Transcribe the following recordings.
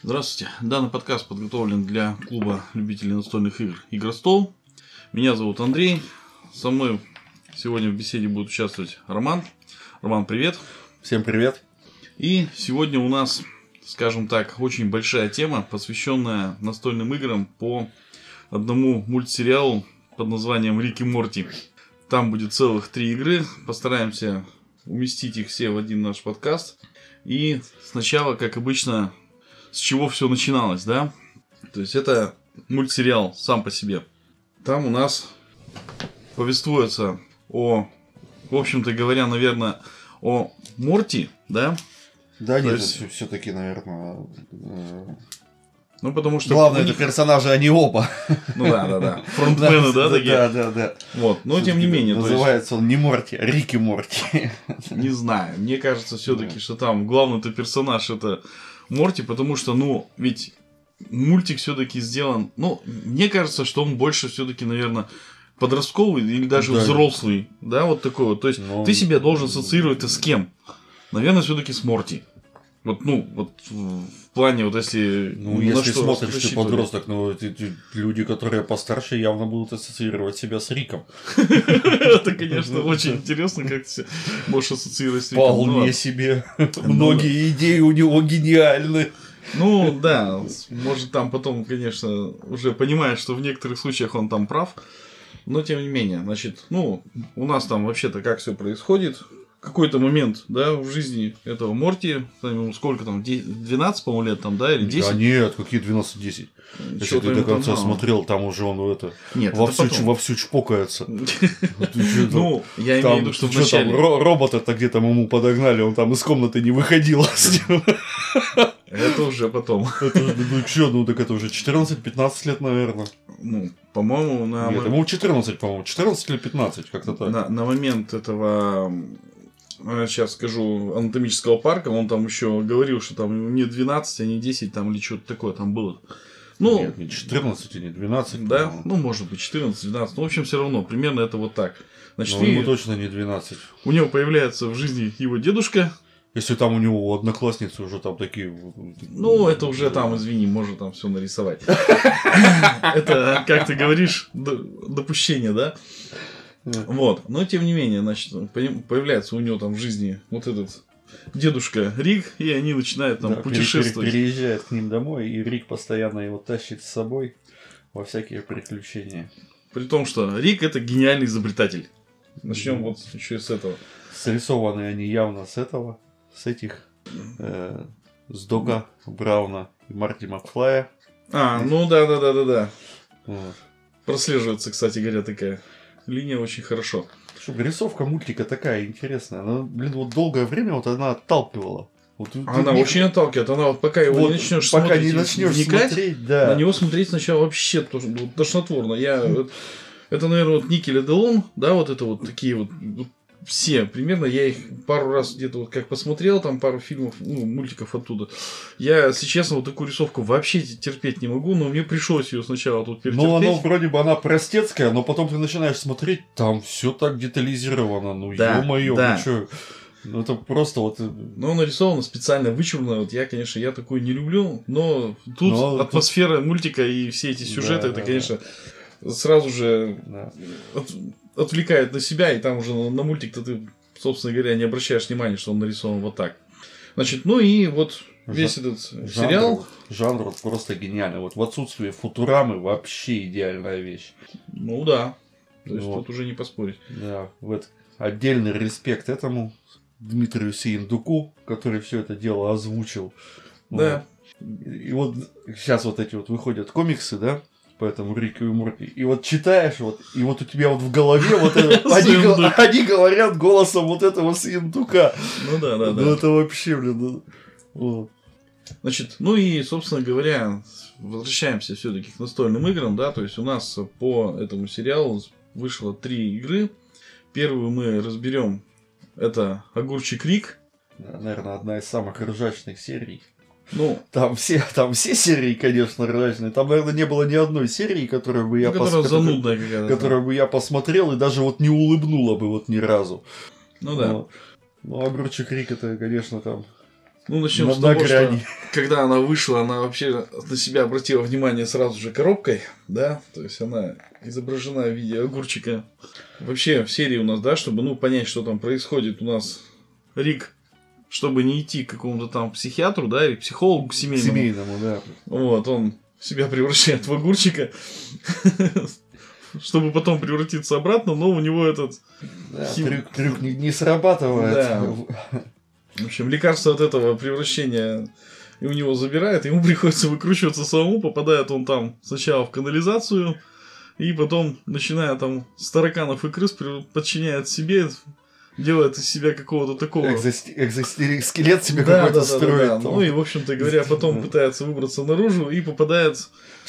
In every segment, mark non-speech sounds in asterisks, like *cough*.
Здравствуйте. Данный подкаст подготовлен для клуба любителей настольных игр «Игростол». Меня зовут Андрей. Со мной сегодня в беседе будет участвовать Роман. Роман, привет. Всем привет. И сегодня у нас, скажем так, очень большая тема, посвященная настольным играм по одному мультсериалу под названием «Рик и Морти». Там будет целых три игры. Постараемся уместить их все в один наш подкаст. И сначала, как обычно, с чего все начиналось, да? То есть это мультсериал сам по себе. Там у нас повествуется о, в общем-то говоря, наверное, о Морти, да? Да, То нет, есть- все-таки, наверное. Ну, потому что... Главное, у это них- персонажи, они оба. Ну да, да, да. *laughs* Фронтмены, да, такие? Да, да, да. Вот. Но тем не менее, Называется он не Морти, а Рики Морти. не знаю. Мне кажется все-таки, что там главный-то персонаж это Морти, потому что, ну, ведь мультик все-таки сделан. Ну, мне кажется, что он больше все-таки, наверное, подростковый или даже Да. взрослый, да, вот такой вот. То есть Ну, ты себя должен ассоциировать с кем? Наверное, все-таки с Морти. Вот, ну, вот плане, вот если... Ну, на если смотришь ты подросток, ну, эти- эти люди, которые постарше, явно будут ассоциировать себя с Риком. Это, конечно, очень интересно, как ты можешь ассоциировать с Риком. Ну, Вполне себе. Многие идеи у него гениальны. Ну, да, может, там потом, конечно, уже понимаешь, что в некоторых случаях он там прав, но тем не менее, значит, ну, у нас там вообще-то как все происходит. Какой-то момент, да, в жизни этого Морти, там сколько там, де- 12, по-моему, лет там, да, или 10? А нет, какие 12-10. Если ты до там конца мало. смотрел, там уже он это Нет, это вовсю, потом. вовсю чпокается. *laughs* Там? Ну, я имею в Там, виду, что там, вначале... ро- робота-то где там ему подогнали, он там из комнаты не выходил с *laughs* ним. Это уже потом. Это ну чё, ну так это уже 14-15 лет, наверное. Ну, по-моему, на... Нет, ему 14, по-моему. 14 или 15, как-то так. на, на момент этого, сейчас скажу, анатомического парка, он там еще говорил, что там не 12, а не 10, там или что-то такое там было. Ну, Нет, не 14 и не 12. да, по-моему. ну, может быть, 14, 12, ну, в общем, все равно, примерно это вот так. Значит, Но и ему точно не 12. у него появляется в жизни его дедушка, Если там у него одноклассницы уже там такие... ну, это уже там, извини, можно там все нарисовать. *laughs* Это, как ты говоришь, допущение, да? Вот, но тем не менее, значит, появляется у него там в жизни вот этот дедушка Рик, и они начинают там Да, путешествовать. пере- Переезжает к ним домой, и Рик постоянно его тащит с собой во всякие приключения. При том, что Рик это гениальный изобретатель. Начнем вот еще с этого. Срисованы они явно с этого, с этих, э, с Дога Брауна и Марти Макфлая. А, ну да, да, да, да, да. Вот. Прослеживается, кстати говоря, такая линия очень хорошо. Чтобы рисовка мультика такая интересная. Она, блин, вот долгое время вот она отталкивала. Вот, Она не- очень отталкивает. Она вот пока его вот не начнешь пока смотреть не начнешь вникать, смотреть, да. на него смотреть сначала вообще тошнотворно. Я, это, наверное, вот Никель и Делон, да, вот это вот такие вот все, примерно, я их пару раз где-то вот как посмотрел, там пару фильмов, ну, мультиков оттуда. Я, если честно, вот такую рисовку вообще терпеть не могу, но мне пришлось ее сначала тут перетерпеть. Ну, оно вроде бы она простецкая, но потом ты начинаешь смотреть, там все так детализировано. Ну, Да, ё-моё, да. ну чё? Ну, это просто вот... Но нарисовано специально вычурно. Вот я, конечно, я такую не люблю, но тут Но тут- атмосфера мультика и все эти сюжеты, Да, это, да, конечно, сразу же да. от- отвлекает на себя, и там уже на, на мультик-то ты, собственно говоря, не обращаешь внимания, что он нарисован вот так. Значит, ну и вот весь Жа- этот Жанр, сериал, Жанр вот просто гениальный. Вот в отсутствие футурамы вообще идеальная вещь. ну да, то есть Вот. тут уже не поспорить. Да, вот отдельный респект этому Дмитрию Сиендуку, который все это дело озвучил. Да. Вот. И вот сейчас вот эти вот выходят комиксы, да, по этому Рику и Морти. И вот читаешь, вот, и вот у тебя вот в голове вот это, *laughs* они, они говорят голосом вот этого Сиендука. Ну да, да, Ну да. это вообще, блин, ну, вот. Значит, ну и, собственно говоря, возвращаемся все-таки к настольным играм, да, то есть у нас по этому сериалу вышло три игры. Первую мы разберем, это Огурчик Рик. Наверное, одна из самых ржачных серий. Ну, Там все, там все серии, конечно, ржачные. Там, наверное, не было ни одной серии, которую бы я Ну, которая пос- занудная какая-то. которую бы я посмотрел и даже вот не улыбнула бы вот ни разу. Ну да. Вот. Ну, огурчик Рик это, конечно, там Ну, начнем На- с того, грани. что когда она вышла, она вообще на себя обратила внимание сразу же коробкой, да, то есть она изображена в виде огурчика. Вообще в серии у нас, да, чтобы, ну, понять, что там происходит, у нас Рик, чтобы не идти к какому-то там психиатру, да, или психологу семейному, Семейному, да. вот, он себя превращает в огурчика, чтобы потом превратиться обратно, но у него этот Да, Хим- трюк, трюк не, не срабатывает. Да. В общем, лекарство от этого превращения и у него забирает, ему *laughs* приходится выкручиваться самому, попадает он там сначала в канализацию, и потом, начиная там с тараканов и крыс, подчиняет себе, делает из себя какого-то такого... Экзоскелет себе Да, какой-то да, да, да, строит. да. там. Ну и, в общем-то говоря, потом пытается выбраться наружу и попадает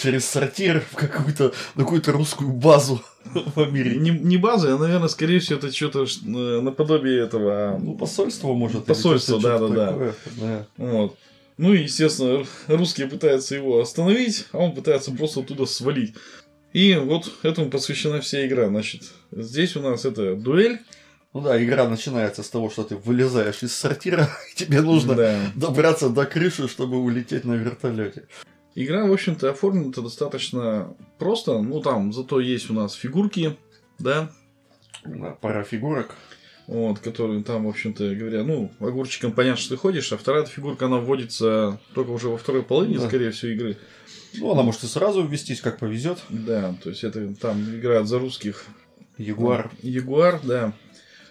Через сортир в какую-то, на какую-то русскую базу в Америке. не, не базой, а, наверное, скорее всего, это что-то э, наподобие этого. а, Ну, посольство может. Посольство, да, да, да. Вот. Ну и, естественно, русские пытаются его остановить, а он пытается просто оттуда свалить. И вот этому посвящена вся игра. Значит, здесь у нас это дуэль. Ну да, игра начинается с того, что ты вылезаешь из сортира, *laughs* и тебе нужно Да. добраться до крыши, чтобы улететь на вертолете. Игра, в общем-то, оформлена достаточно просто. Ну, там зато есть у нас фигурки, да, Пара фигурок. вот, которые там, в общем-то говоря, ну, огурчиком понятно, что ты ходишь, а вторая фигурка, она вводится только уже во второй половине, Да. скорее всего, игры. Ну, она может и сразу ввестись, как повезет. Да, то есть это там играют за русских Ягуар. Ягуар, да.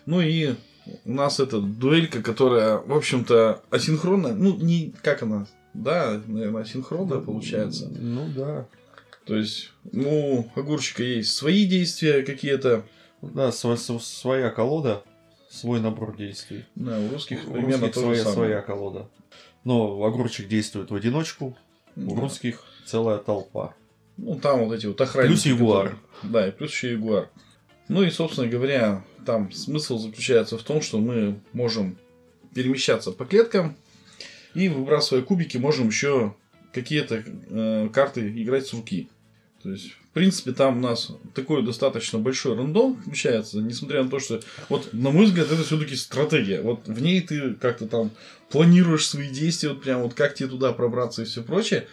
Ну и у нас это дуэлька, которая, в общем-то, асинхронная. Ну, не как она, да, наверное, асинхронная получается. Ну да. То есть, ну, у огурчика есть свои действия какие-то. Да, св- своя колода, свой набор действий. Да, у русских У примерно русских своя, самое. своя колода. Но огурчик действует в одиночку, у Да. русских целая толпа. Ну, там вот эти вот охранники. Плюс ягуар. которые- Да, и плюс еще ягуар. Ну и, собственно говоря, там смысл заключается в том, что мы можем перемещаться по клеткам и, выбрасывая кубики, можем еще какие-то э, карты играть с руки. То есть, в принципе, там у нас такой достаточно большой рандом включается, несмотря на то, что, вот, на мой взгляд, это все-таки стратегия. Вот в ней ты как-то там планируешь свои действия, вот прям вот как тебе туда пробраться и все прочее.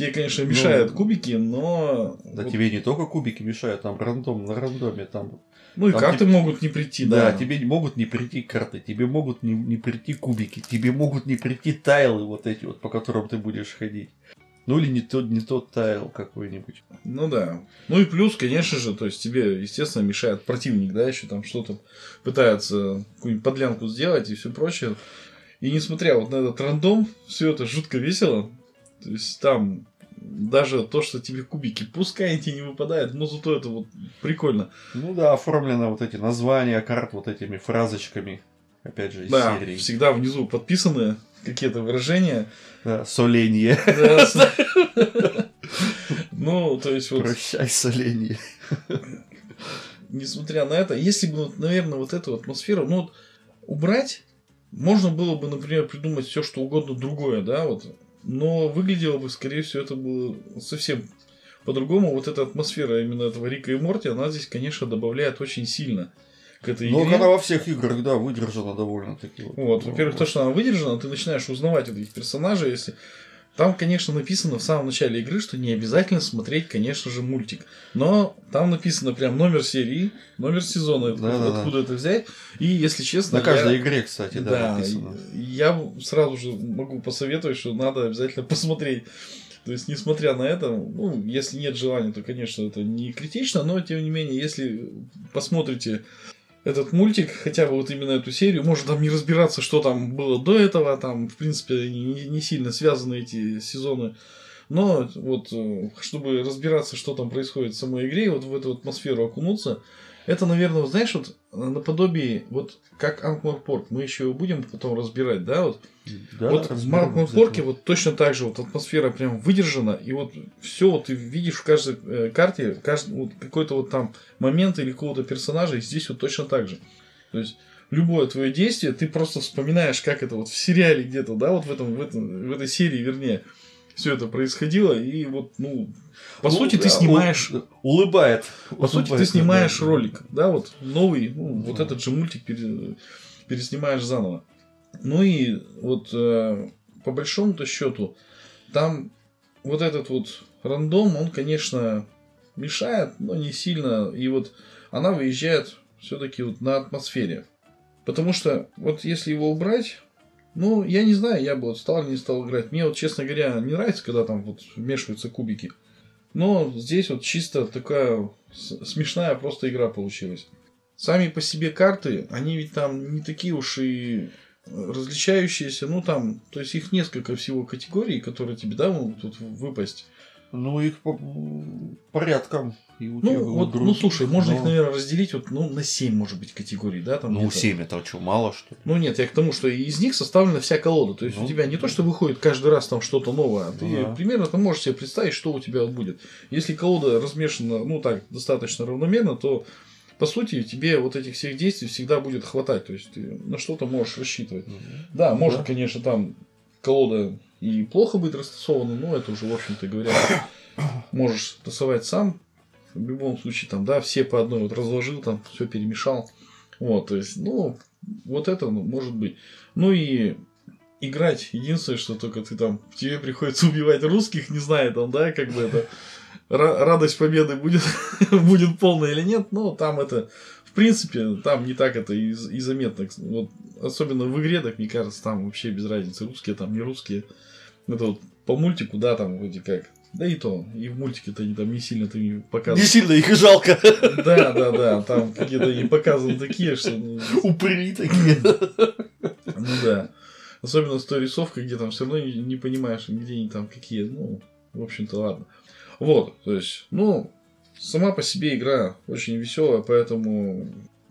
Тебе, конечно, мешают Ну, кубики, но... Да вот- тебе не только кубики мешают, там рандом на рандоме, там ну и там карты типа- могут не прийти, Да, да. тебе могут не прийти карты, тебе могут не, не прийти кубики, тебе могут не прийти тайлы вот эти вот, по которым ты будешь ходить. Ну или не тот, не тот тайл какой-нибудь. Ну да. Ну и плюс, конечно же, то есть тебе, естественно, мешает противник, да, еще там что-то пытается какую-нибудь подлянку сделать и все прочее. И несмотря вот на этот рандом, все это жутко весело. То есть там даже то, что тебе кубики, пускай они тебе не выпадают, но зато это вот прикольно. Ну да, оформлено вот эти названия карт вот этими фразочками, опять же, из Да, серии. всегда внизу подписаны какие-то выражения. Да, соленье. *laughs* Ну, то есть вот Прощай, соленье. несмотря на это, если бы, наверное, вот эту атмосферу, ну, убрать, можно было бы, например, придумать все, что угодно другое, да, вот, но выглядело бы, скорее всего, это было совсем по-другому. Вот эта атмосфера именно этого Рика и Морти, она здесь, конечно, добавляет очень сильно к этой Но игре. она во всех играх, да, выдержана довольно-таки. Вот, во-первых, то, что она выдержана, ты начинаешь узнавать этих персонажей, если... Там, конечно, написано в самом начале игры, что не обязательно смотреть, конечно же, мультик. Но там написано прям номер серии, номер сезона, Да-да-да. откуда это взять. И, если честно, На каждой я- игре, кстати, да, да, написано. я сразу же могу посоветовать, что надо обязательно *laughs* посмотреть. То есть, несмотря на это, ну, если нет желания, то, конечно, это не критично, но, тем не менее, если посмотрите этот мультик, хотя бы вот именно эту серию, можно там не разбираться, что там было до этого, там, в принципе, не, не сильно связаны эти сезоны. Но вот, э, чтобы разбираться, что там происходит в самой игре, вот в эту атмосферу окунуться, это, наверное, знаешь, вот наподобие, вот как Анкморпорт, мы еще его будем потом разбирать, да, вот. Да, вот в Анкморпорке вот точно так же вот атмосфера прям выдержана, и вот все вот ты видишь в каждой э, карте, каждый, вот какой-то вот там момент или какого-то персонажа, и здесь вот точно так же. То есть любое твое действие, ты просто вспоминаешь, как это вот в сериале где-то, да, вот в этом, в этом, в этой серии, вернее, все это происходило, и вот, ну, по Ну, сути, ты снимаешь улыбает. по сути, ты Улыбает, снимаешь да. ролик, да, вот новый, ну, вот Да. этот же мультик пере- переснимаешь заново. Ну и вот э, по большому-то счету, там вот этот вот рандом, он, конечно, мешает, но не сильно. И вот она выезжает все-таки вот на атмосфере. Потому что вот если его убрать, ну, я не знаю, я бы вот стал или не стал играть. Мне вот, честно говоря, не нравится, когда там вот вмешиваются кубики. Но здесь вот чисто такая смешная просто игра получилась. Сами по себе карты, они ведь там не такие уж и различающиеся, ну там, то есть их несколько всего категорий, которые тебе, да, могут тут выпасть. Ну, их по порядкам. И у ну, вот, ну, слушай, можно но... их, наверное, разделить вот, ну, на 7, может быть, категорий, да? Там ну, 7 это что, мало, что ли? Ну, нет, я к тому, что из них составлена вся колода. То есть, ну, у тебя не то, что выходит каждый раз там что-то новое, а ты да. примерно ты можешь себе представить, что у тебя будет. Если колода размешана, ну, так, достаточно равномерно, то по сути, тебе вот этих всех действий всегда будет хватать. То есть, ты на что-то можешь рассчитывать. Угу. Да, может, да. конечно, там колода и плохо будет растасована, но это уже, в общем-то говоря, можешь тасовать сам. В любом случае, там, да, все по одной вот разложил, там, все перемешал. Вот, то есть, ну, вот это ну, может быть. Ну и играть, единственное, что только ты там, тебе приходится убивать русских, не знаю, там, да, как бы это радость победы будет, *laughs* будет полная или нет, но там это, в принципе, там не так это и, и заметно. Вот, особенно в игре, так мне кажется, там вообще без разницы, русские там, не русские. Это вот по мультику, да, там вроде как. Да и то, и в мультике-то они там не сильно ты не показывают. Не сильно их жалко. *laughs* Да, да, да, там какие-то они показаны такие, что... Ну, Упыри такие. Ну да. Особенно с той рисовкой, где там все равно не, не понимаешь, где они там какие. Ну, в общем-то, ладно. Вот, то есть, ну, сама по себе игра очень веселая, поэтому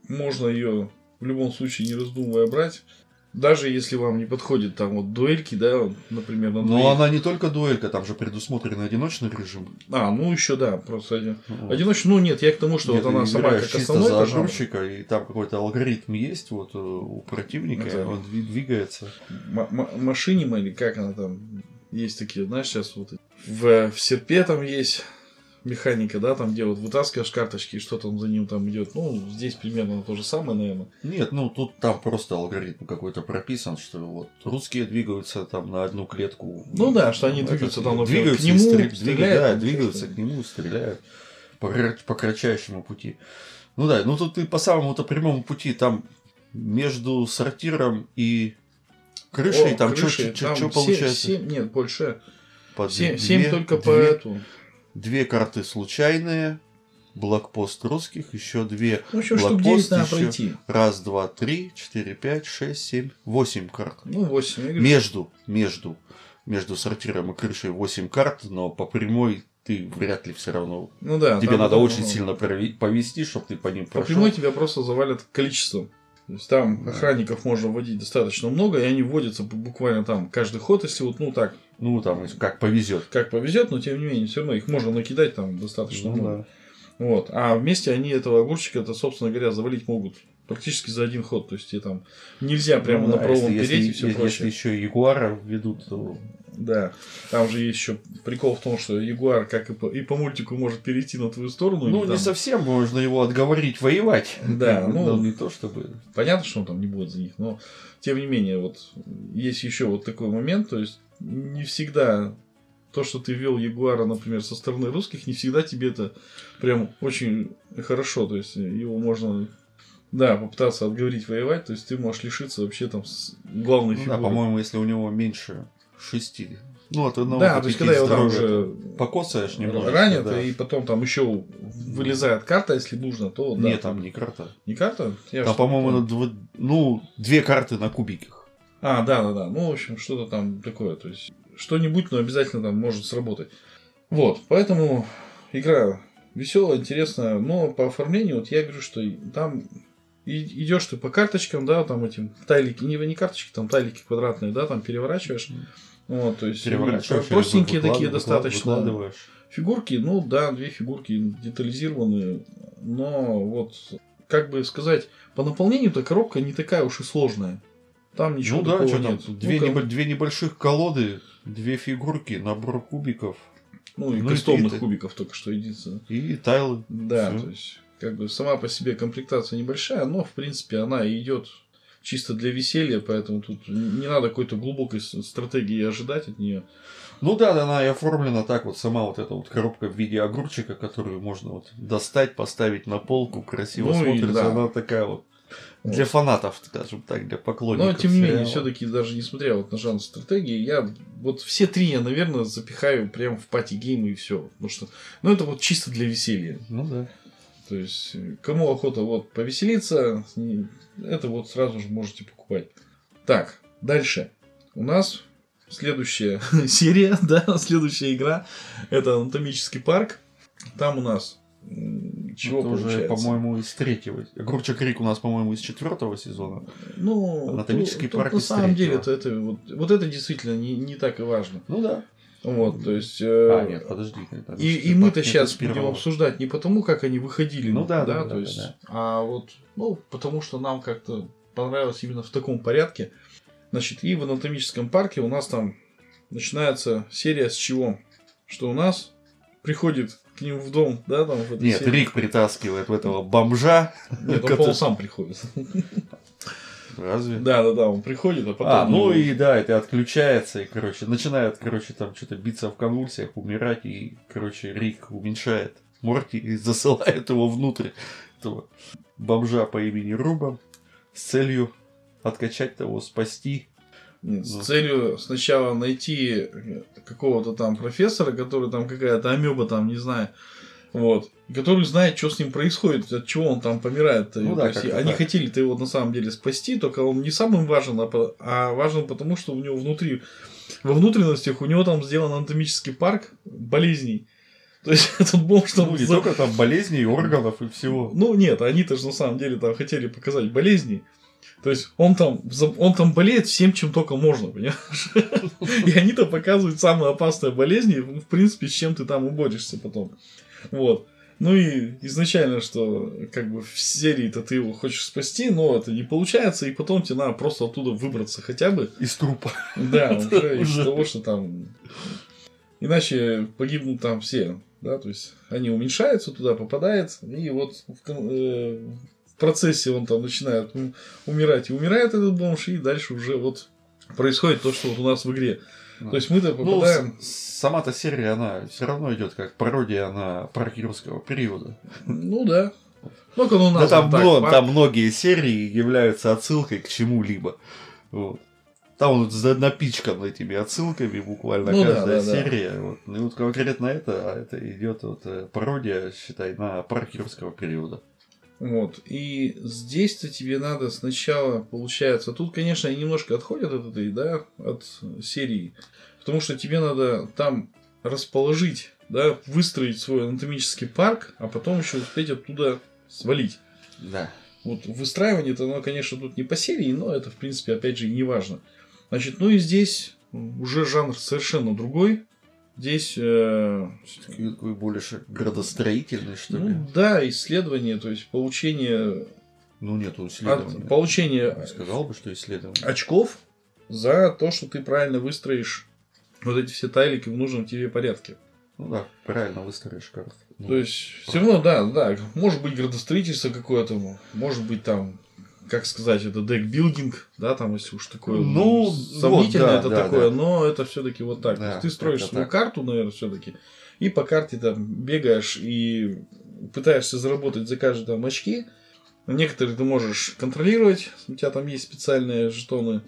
можно ее в любом случае не раздумывая брать. Даже если вам не подходит там вот дуэльки, да, например, на Но она не только дуэлька, там же предусмотрен одиночный режим. А, ну еще да, просто один... вот. одиночный. Ну нет, я к тому, что нет, вот она сама как основной за и там какой-то алгоритм есть вот э, у противника, Это... он двигается. М- машинима или как она там есть такие, знаешь, сейчас вот в, в серпе там есть механика, да, там где вот вытаскиваешь карточки и что там за ним там идет. Ну, здесь примерно то же самое, наверное. Нет, ну тут там просто алгоритм какой-то прописан, что вот русские двигаются там на одну клетку. Ну да, что они двигаются там двигаются к нему, стреляют, стреляют, да, двигаются к нему, стреляют по, по кратчайшему пути. Ну да, ну тут и по самому-то прямому пути там между сортиром и крышей О, там что получается? 7, нет, больше. 7, 7 только две, по эту. Две карты случайные, блокпост русских, еще две ну, еще блокпост, еще пройти. раз, два, три, четыре, пять, шесть, семь, восемь карт. Ну, восемь. Между, между, между сортиром и крышей восемь карт, но по прямой ты вряд ли все равно. Ну да. Тебе надо очень ну, сильно повести, чтобы ты по ним прошел. По прямой тебя просто завалят количеством. То есть там охранников можно вводить достаточно много, и они вводятся буквально там каждый ход, если вот, ну так. Ну, там, как повезет. Как повезет, но тем не менее, все равно их можно накидать там достаточно ну, много. Да. Вот. А вместе они этого огурчика, это, собственно говоря, завалить могут практически за один ход. То есть тебе там нельзя прямо ну, на провом если, переть если, и все если, прочее. Если еще Ягуара ведут, то да. Там же есть еще прикол в том, что Ягуар, как и по, и по мультику, может перейти на твою сторону. Ну, не там... совсем можно его отговорить воевать. Да, *laughs* ну, ну, не то чтобы. Понятно, что он там не будет за них, но тем не менее, вот есть еще вот такой момент, то есть не всегда то, что ты вел Ягуара, например, со стороны русских, не всегда тебе это прям очень хорошо. То есть его можно да, попытаться отговорить воевать, то есть ты можешь лишиться вообще там главной ну, фигуры. Да, по-моему, если у него меньше шести. Ну, от одного Да, то есть, когда его там уже покосаешь немного. Ранят, да. и потом там еще вылезает карта, если нужно, то да. Нет, там не карта. Не карта? Я там, по-моему, дв... ну, две карты на кубиках. А, да, да, да. Ну, в общем, что-то там такое. То есть, что-нибудь, но обязательно там может сработать. Вот, поэтому игра веселая, интересная, но по оформлению, вот я говорю, что там идешь ты по карточкам, да, там этим тайлики, не, не карточки, там тайлики квадратные, да, там переворачиваешь. Вот, то есть простенькие такие достаточно. Фигурки, ну да, две фигурки детализированные, но вот, как бы сказать, по наполнению-то коробка не такая уж и сложная. Там ничего ну, да, такого нет. Там, две, ну, небо- две небольших колоды, две фигурки, набор кубиков. Ну и ну, кастомных и, кубиков только что единственное. И тайлы. Да, Всё. то есть как бы сама по себе комплектация небольшая, но в принципе она идет чисто для веселья, поэтому тут не надо какой-то глубокой стратегии ожидать от нее. Ну да, она и оформлена так вот, сама вот эта вот коробка в виде огурчика, которую можно вот достать, поставить на полку, красиво ну смотрится, да. она такая вот для фанатов, скажем так, для поклонников. Но тем не менее, все-таки даже несмотря вот на жанр стратегии, я вот все три я, наверное, запихаю прямо в пати геймы и все. Потому что, ну, это вот чисто для веселья. Ну да. То есть, кому охота вот повеселиться, это вот сразу же можете покупать. Так, дальше. У нас следующая *laughs* серия, *laughs* да, следующая игра. Это анатомический парк. Там у нас чего это получается? уже, по-моему, из третьего. Огурчик Крик у нас, по-моему, из четвертого сезона. Ну, анатомический тут, парк из На самом деле, это, это, вот, вот это действительно не, не так и важно. Ну да. Вот, то есть... Э, а, нет, подожди. и, и мы-то сейчас будем обсуждать не потому, как они выходили, ну, да, да, да, то да, есть, да. а вот, ну, потому что нам как-то понравилось именно в таком порядке. Значит, и в анатомическом парке у нас там начинается серия с чего? Что у нас приходит к ним в дом, да, там в Нет, серии. Рик притаскивает в этого бомжа. Нет, он, который... сам приходит. *laughs* Разве? Да, да, да, он приходит, а потом... А, ну и да, это отключается, и, короче, начинает, короче, там что-то биться в конвульсиях, умирать, и, короче, Рик уменьшает Морти и *laughs* засылает его внутрь этого бомжа по имени Руба с целью откачать того, спасти с ну. целью сначала найти какого-то там профессора, который там какая-то амеба там, не знаю, вот, который знает, что с ним происходит, от чего он там помирает. Ну, да, есть, они хотели-то его на самом деле спасти, только он не самым важен, а, а важен потому, что у него внутри, во внутренностях у него там сделан анатомический парк болезней. *laughs* То есть этот бомж там... Ну, не за... только там болезней, органов и всего. Ну, нет, они-то же на самом деле там хотели показать болезни. То есть он там, он там болеет всем, чем только можно, понимаешь? *laughs* И они-то показывают самые опасные болезни, в принципе, с чем ты там уборешься потом. Вот. Ну и изначально, что как бы в серии-то ты его хочешь спасти, но это не получается, и потом тебе надо просто оттуда выбраться хотя бы. Из трупа. Да, *laughs* уже из того, что там... Иначе погибнут там все, да, то есть они уменьшаются, туда попадает, и вот в, э, процессе он там начинает умирать и умирает этот бомж, и дальше уже вот происходит то, что вот у нас в игре. То есть мы-то ну, попадаем... Ну, сама-то серия, она все равно идет как пародия на паркерского периода. Ну да. Ну, у нас да, там, так, много, пар... там многие серии являются отсылкой к чему-либо. Вот. Там он напичкан этими отсылками буквально ну, каждая да, да, серия. Да. Вот. И вот конкретно это, а это идет вот э, пародия, считай, на паркерского периода. Вот. И здесь-то тебе надо сначала, получается, тут, конечно, немножко отходят от этой, да, от серии, потому что тебе надо там расположить, да, выстроить свой анатомический парк, а потом еще успеть оттуда свалить. Да. Вот выстраивание-то, оно, конечно, тут не по серии, но это, в принципе, опять же, и не важно. Значит, ну и здесь уже жанр совершенно другой. Здесь... Э, Все-таки такой больше градостроительный, что ну, ли? Да, исследование, то есть получение... Ну, нету исследования. От, получение... Я сказал бы, что исследование. Очков за то, что ты правильно выстроишь вот эти все тайлики в нужном тебе порядке. Ну да, правильно выстроишь карту. Ну, то есть, все равно, да, да, может быть градостроительство какое-то, может быть там как сказать, это декбилдинг, да, там, если уж такое ну, сомнительно вот, да, это да, такое, да. но это все-таки вот так. Да, ты строишь свою так. карту, наверное, все-таки, и по карте там бегаешь и пытаешься заработать за каждый там очки. Некоторые ты можешь контролировать, у тебя там есть специальные жетоны.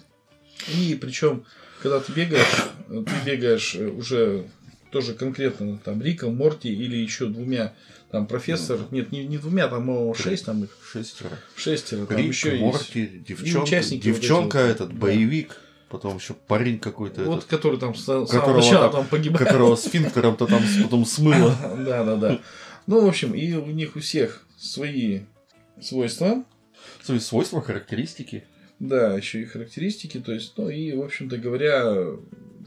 И причем, когда ты бегаешь, ты бегаешь уже тоже конкретно там Риком, Морти или еще двумя там профессор, ну, нет, не, не двумя, там, по шесть там их. Шестеро. Шестеро. Там Рик, еще Морти, есть. девчонка, девчонка вот этот, да. боевик. Потом еще парень какой-то. Вот, этот, который там с самого начала там, там погибает. Которого сфинктером-то там потом смыло. *laughs* Да, да, да. Ну, в общем, и у них у всех свои свойства. Свои свойства, характеристики. Да, еще и характеристики. То есть, ну и, в общем-то говоря,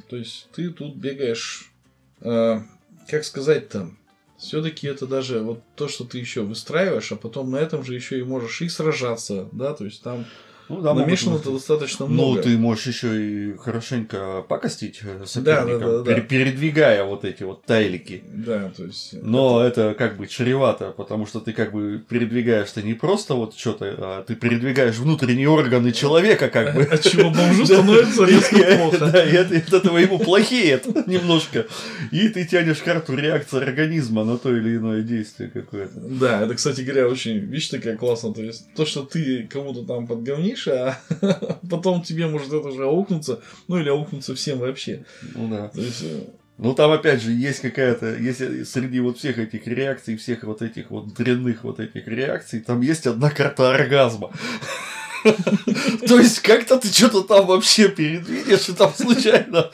то есть ты тут бегаешь, э, как сказать там, все-таки это даже вот то, что ты еще выстраиваешь, а потом на этом же еще и можешь и сражаться, да, то есть там Ну, да, намешано это достаточно много. Ну, ты можешь еще и хорошенько покостить соперника, да, да, да, да. передвигая вот эти вот тайлики. Да, то есть. Но это... это как бы чревато, потому что ты как бы передвигаешь-то не просто вот что-то, а ты передвигаешь внутренние органы человека, как бы. От чего бомжу становится резко *laughs* плохо. Да, и от этого ему плохеет *laughs* немножко. И ты тянешь карту реакции организма на то или иное действие какое-то. Да, это, кстати говоря, очень, видишь, такая классно. То есть, то, что ты кому-то там подговнишь, а *laughs* потом тебе может это уже аукнуться, ну или аукнуться всем вообще. Ну да. То есть, э, ну, там, опять же, есть какая-то, есть среди вот всех этих реакций, всех вот этих вот дрянных вот этих реакций, там есть одна карта оргазма. *laughs* То есть, как-то ты что-то там вообще передвинешь, и там случайно...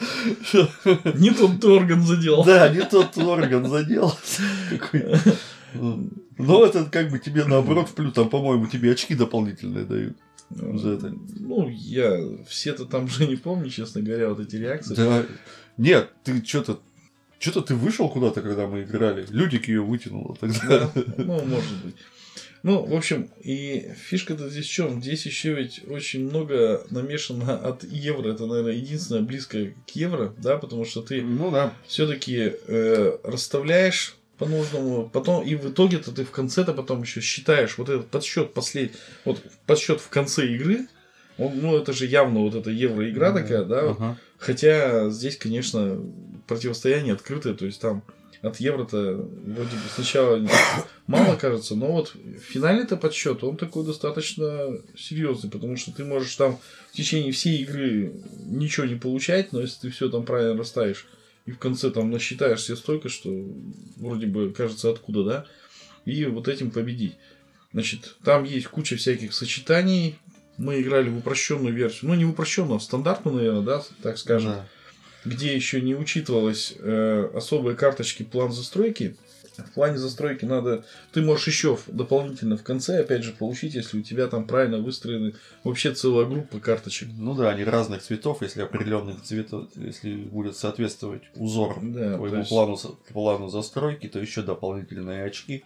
Не тот орган задел. Да, не тот орган задел. Ну, это как бы тебе наоборот в плюс, там, по-моему, тебе очки дополнительные дают. За это. Ну, я все-то там же не помню, честно говоря, вот эти реакции. Да. Нет, ты что-то что-то ты вышел куда-то, когда мы играли. Людик ее вытянула тогда. Да, ну, может быть. Ну, в общем, и фишка-то здесь в чем? Здесь еще ведь очень много намешано от евро. Это, наверное, единственное близкое к евро, да, потому что ты ну, да. все-таки э, расставляешь по-нужному, потом и в итоге-то ты в конце-то потом еще считаешь вот этот подсчет последний, вот подсчет в конце игры, он, ну это же явно вот эта евро-игра mm-hmm. такая, да, uh-huh. хотя здесь, конечно, противостояние открытое, то есть там от евро-то вроде бы сначала мало кажется, но вот финальный-то подсчет, он такой достаточно серьезный, потому что ты можешь там в течение всей игры ничего не получать, но если ты все там правильно расставишь и в конце там насчитаешь себе столько, что вроде бы кажется откуда, да, и вот этим победить. Значит, там есть куча всяких сочетаний. Мы играли в упрощенную версию. Ну, не в упрощенную, а в стандартную, наверное, да, так скажем. Да где еще не учитывалось э, особые карточки план застройки. В плане застройки надо... Ты можешь еще дополнительно в конце, опять же, получить, если у тебя там правильно выстроены вообще целая группа карточек. Ну да, они разных цветов, если определенных цветов, если будет соответствовать узор да, твоему есть... плану, плану застройки, то еще дополнительные очки.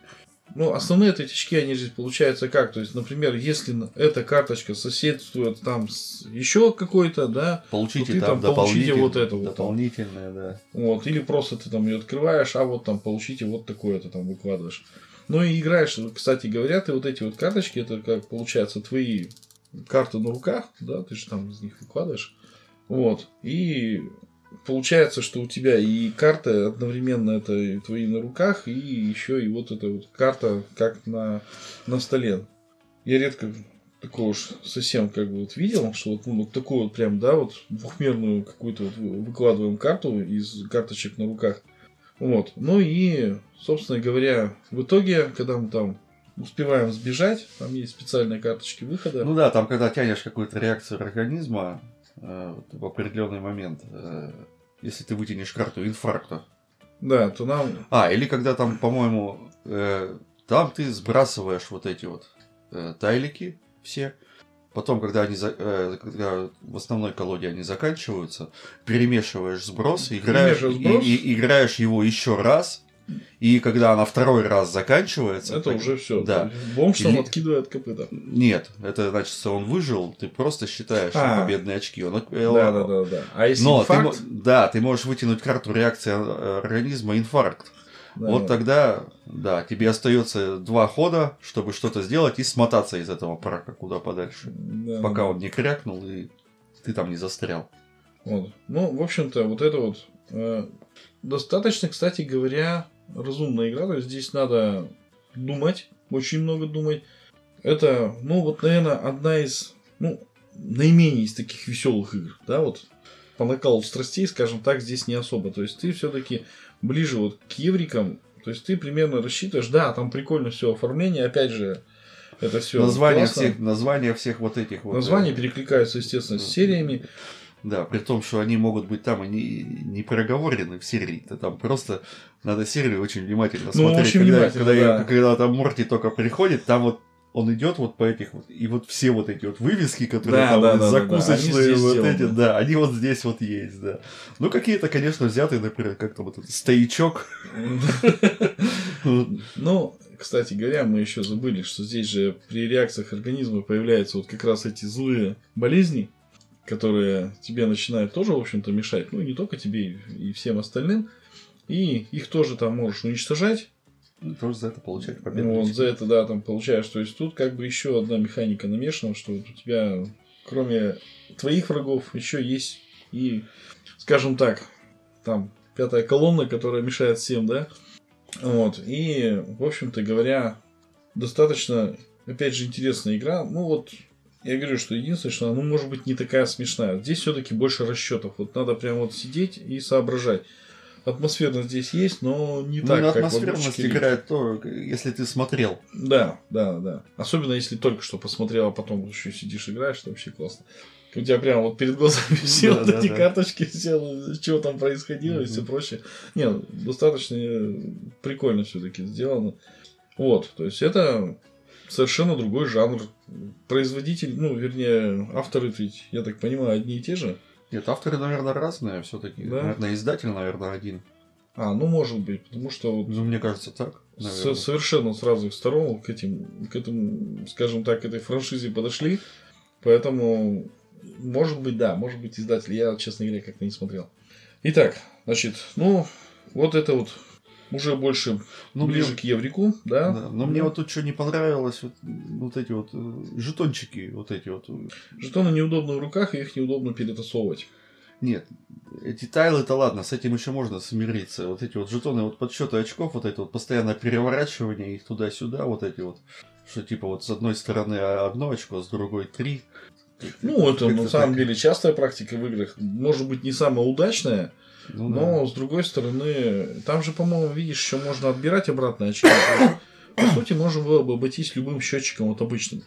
Ну, основные эти очки, они же получаются как? То есть, например, если эта карточка соседствует там с еще какой-то, да, получите то ты там, там получите вот это вот. Дополнительное, да. Вот, или просто ты там ее открываешь, а вот там получите вот такое-то там выкладываешь. Ну и играешь, кстати говоря, ты вот эти вот карточки, это как получается твои карты на руках, да, ты же там из них выкладываешь. Вот. И получается, что у тебя и карта одновременно это твои на руках, и еще и вот эта вот карта как на, на столе. Я редко такого уж совсем как бы вот видел, что вот, ну, вот такую вот прям, да, вот двухмерную какую-то вот выкладываем карту из карточек на руках. Вот. Ну и, собственно говоря, в итоге, когда мы там успеваем сбежать, там есть специальные карточки выхода. Ну да, там когда тянешь какую-то реакцию организма, в определенный момент, э, если ты вытянешь карту инфаркта. Да, то нам... А, или когда там, по-моему, э, там ты сбрасываешь вот эти вот тайлики все, Потом, когда они когда в основной колоде они заканчиваются, перемешиваешь сброс, играешь, сброс. И, и, играешь его еще раз, и когда она второй раз заканчивается... Это так, уже все. Да. Бомж там откидывает копыта. Нет, это значит, он выжил, ты просто считаешь а. победные очки. Он... Э, да, да, да, да. А если Но инфаркт... ты, да, ты можешь вытянуть карту реакции организма инфаркт. Да, вот да. тогда, да, тебе остается два хода, чтобы что-то сделать и смотаться из этого парка куда подальше. Да, пока да. он не крякнул и ты там не застрял. Вот. Ну, в общем-то, вот это вот э, достаточно, кстати говоря, разумная игра. То есть здесь надо думать, очень много думать. Это, ну, вот, наверное, одна из, ну, наименее из таких веселых игр, да, вот по накалу страстей, скажем так, здесь не особо. То есть ты все-таки ближе вот к еврикам, то есть ты примерно рассчитываешь, да, там прикольно все оформление, опять же, это все. Названия всех, названия всех вот этих вот. Названия э, перекликаются, естественно, с сериями. Да, при том, что они могут быть там и не, не проговорены в серии. -то. Там просто надо серию очень внимательно ну, смотреть. Очень когда, внимательно, когда, да. когда там Морти только приходит, там вот он идет вот по этих вот, и вот все вот эти вот вывески, которые да, там да, да, закусочные, да, да. вот сделаны. эти, да, они вот здесь вот есть, да. Ну, какие-то, конечно, взятые, например, как то вот этот стоячок. *laughs* Ну, кстати говоря, мы еще забыли, что здесь же при реакциях организма появляются вот как раз эти злые болезни, которые тебе начинают тоже, в общем-то, мешать. Ну, не только тебе и всем остальным. И их тоже там можешь уничтожать. Ну, тоже за это получать победу. Вот, за это, да, там получаешь. То есть тут как бы еще одна механика намешана, что вот у тебя, кроме твоих врагов, еще есть и, скажем так, там пятая колонна, которая мешает всем, да. Вот. И, в общем-то говоря, достаточно, опять же, интересная игра. Ну вот, я говорю, что единственное, что она, ну, может быть, не такая смешная. Здесь все-таки больше расчетов. Вот надо прям вот сидеть и соображать. Атмосферность здесь есть, но не ну, так, как атмосферность играет то, если ты смотрел. Да, да, да. Особенно если только что посмотрел, а потом еще сидишь играешь, это вообще классно. У тебя прям вот перед глазами все да, вот да, эти да. карточки, все, что там происходило и все прочее. Не, достаточно прикольно все-таки сделано. Вот, то есть это совершенно другой жанр. Производитель, ну, вернее, авторы ведь, я так понимаю, одни и те же. Нет, авторы, наверное, разные все-таки. Да? Наверное, издатель, наверное, один. А, ну может быть, потому что вот ну, мне кажется так. С, совершенно с разных сторон к этим, к этому, скажем так, этой франшизе подошли. Поэтому, может быть, да, может быть, издатель. Я, честно говоря, как-то не смотрел. Итак, значит, ну, вот это вот уже больше ну, ближе мне... к еврику, да. да но мне вот тут что не понравилось, вот, вот эти вот э, жетончики, вот эти вот. Жетоны неудобно в руках, и их неудобно перетасовывать. Нет, эти тайлы-то ладно, с этим еще можно смириться. Вот эти вот жетоны, вот подсчеты очков, вот это вот постоянное переворачивание их туда-сюда, вот эти вот, что типа вот с одной стороны одно очко, с другой три. Ну, это на самом так... деле частая практика в играх. Может быть, не самая удачная, ну, Но, да. с другой стороны, там же, по-моему, видишь, еще можно отбирать обратно очки. По сути, можно было бы обойтись любым счетчиком вот обычным.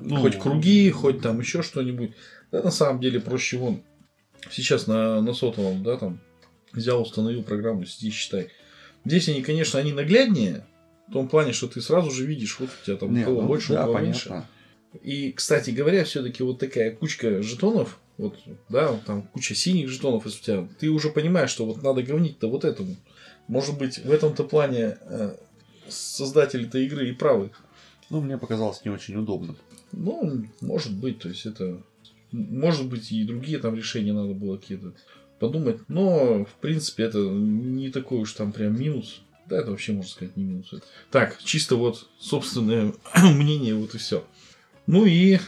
Ну, хоть круги, хоть там еще что-нибудь. Да, на самом деле проще вон. Сейчас на, на сотовом, да, там взял, установил программу, сиди, считай. Здесь они, конечно, они нагляднее, в том плане, что ты сразу же видишь, вот у тебя там у кого ну, больше, да, у кого понятно. меньше. И, кстати говоря, все-таки вот такая кучка жетонов, вот, да, там куча синих жетонов, если у тебя, ты уже понимаешь, что вот надо говнить-то вот этому. Может быть, в этом-то плане э, создатели-то игры и правы. Ну, мне показалось не очень удобно. Ну, может быть, то есть это... Может быть, и другие там решения надо было какие-то подумать. Но, в принципе, это не такой уж там прям минус. Да, это вообще, можно сказать, не минус. Так, чисто вот собственное *clears throat* мнение, вот и все. Ну и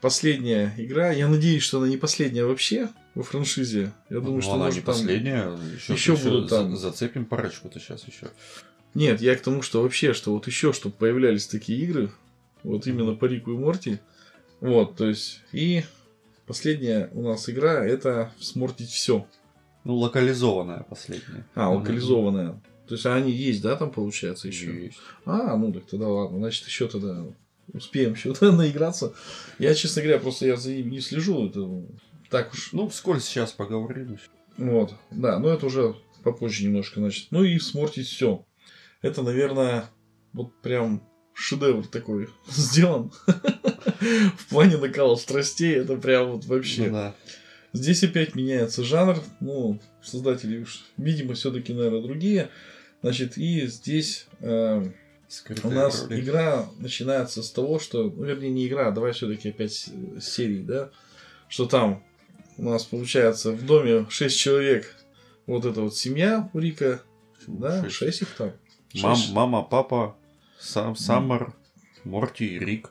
последняя игра. Я надеюсь, что она не последняя вообще во франшизе. Я думаю, ну, что она может, не там... последняя. Еще, еще будут там. Зацепим парочку-то сейчас еще. Нет, я к тому, что вообще, что вот еще, чтобы появлялись такие игры, вот именно по Рику и Морти. Вот, то есть, и последняя у нас игра это смортить все. Ну, локализованная последняя. А, локализованная. То есть они есть, да, там получается еще? Есть. А, ну так тогда ладно. Значит, еще тогда успеем еще *laughs* наиграться. Я, честно говоря, просто я за ним не слежу. Это так уж. Ну, вскользь сейчас поговорим. Вот, да, но это уже попозже немножко, значит. Ну и смортить все. Это, наверное, вот прям шедевр такой *laughs* сделан. *laughs* В плане накала страстей это прям вот вообще. Ну, да. Здесь опять меняется жанр. Ну, создатели уж, видимо, все-таки, наверное, другие. Значит, и здесь э, Скрытая у нас ролик. игра начинается с того, что, ну, вернее, не игра, давай все-таки опять серии, да, что там у нас получается в доме 6 человек, вот эта вот семья у Рика, да, 6, 6 их там. 6. Мам, мама, папа, сам, Саммер, Морти, Рик.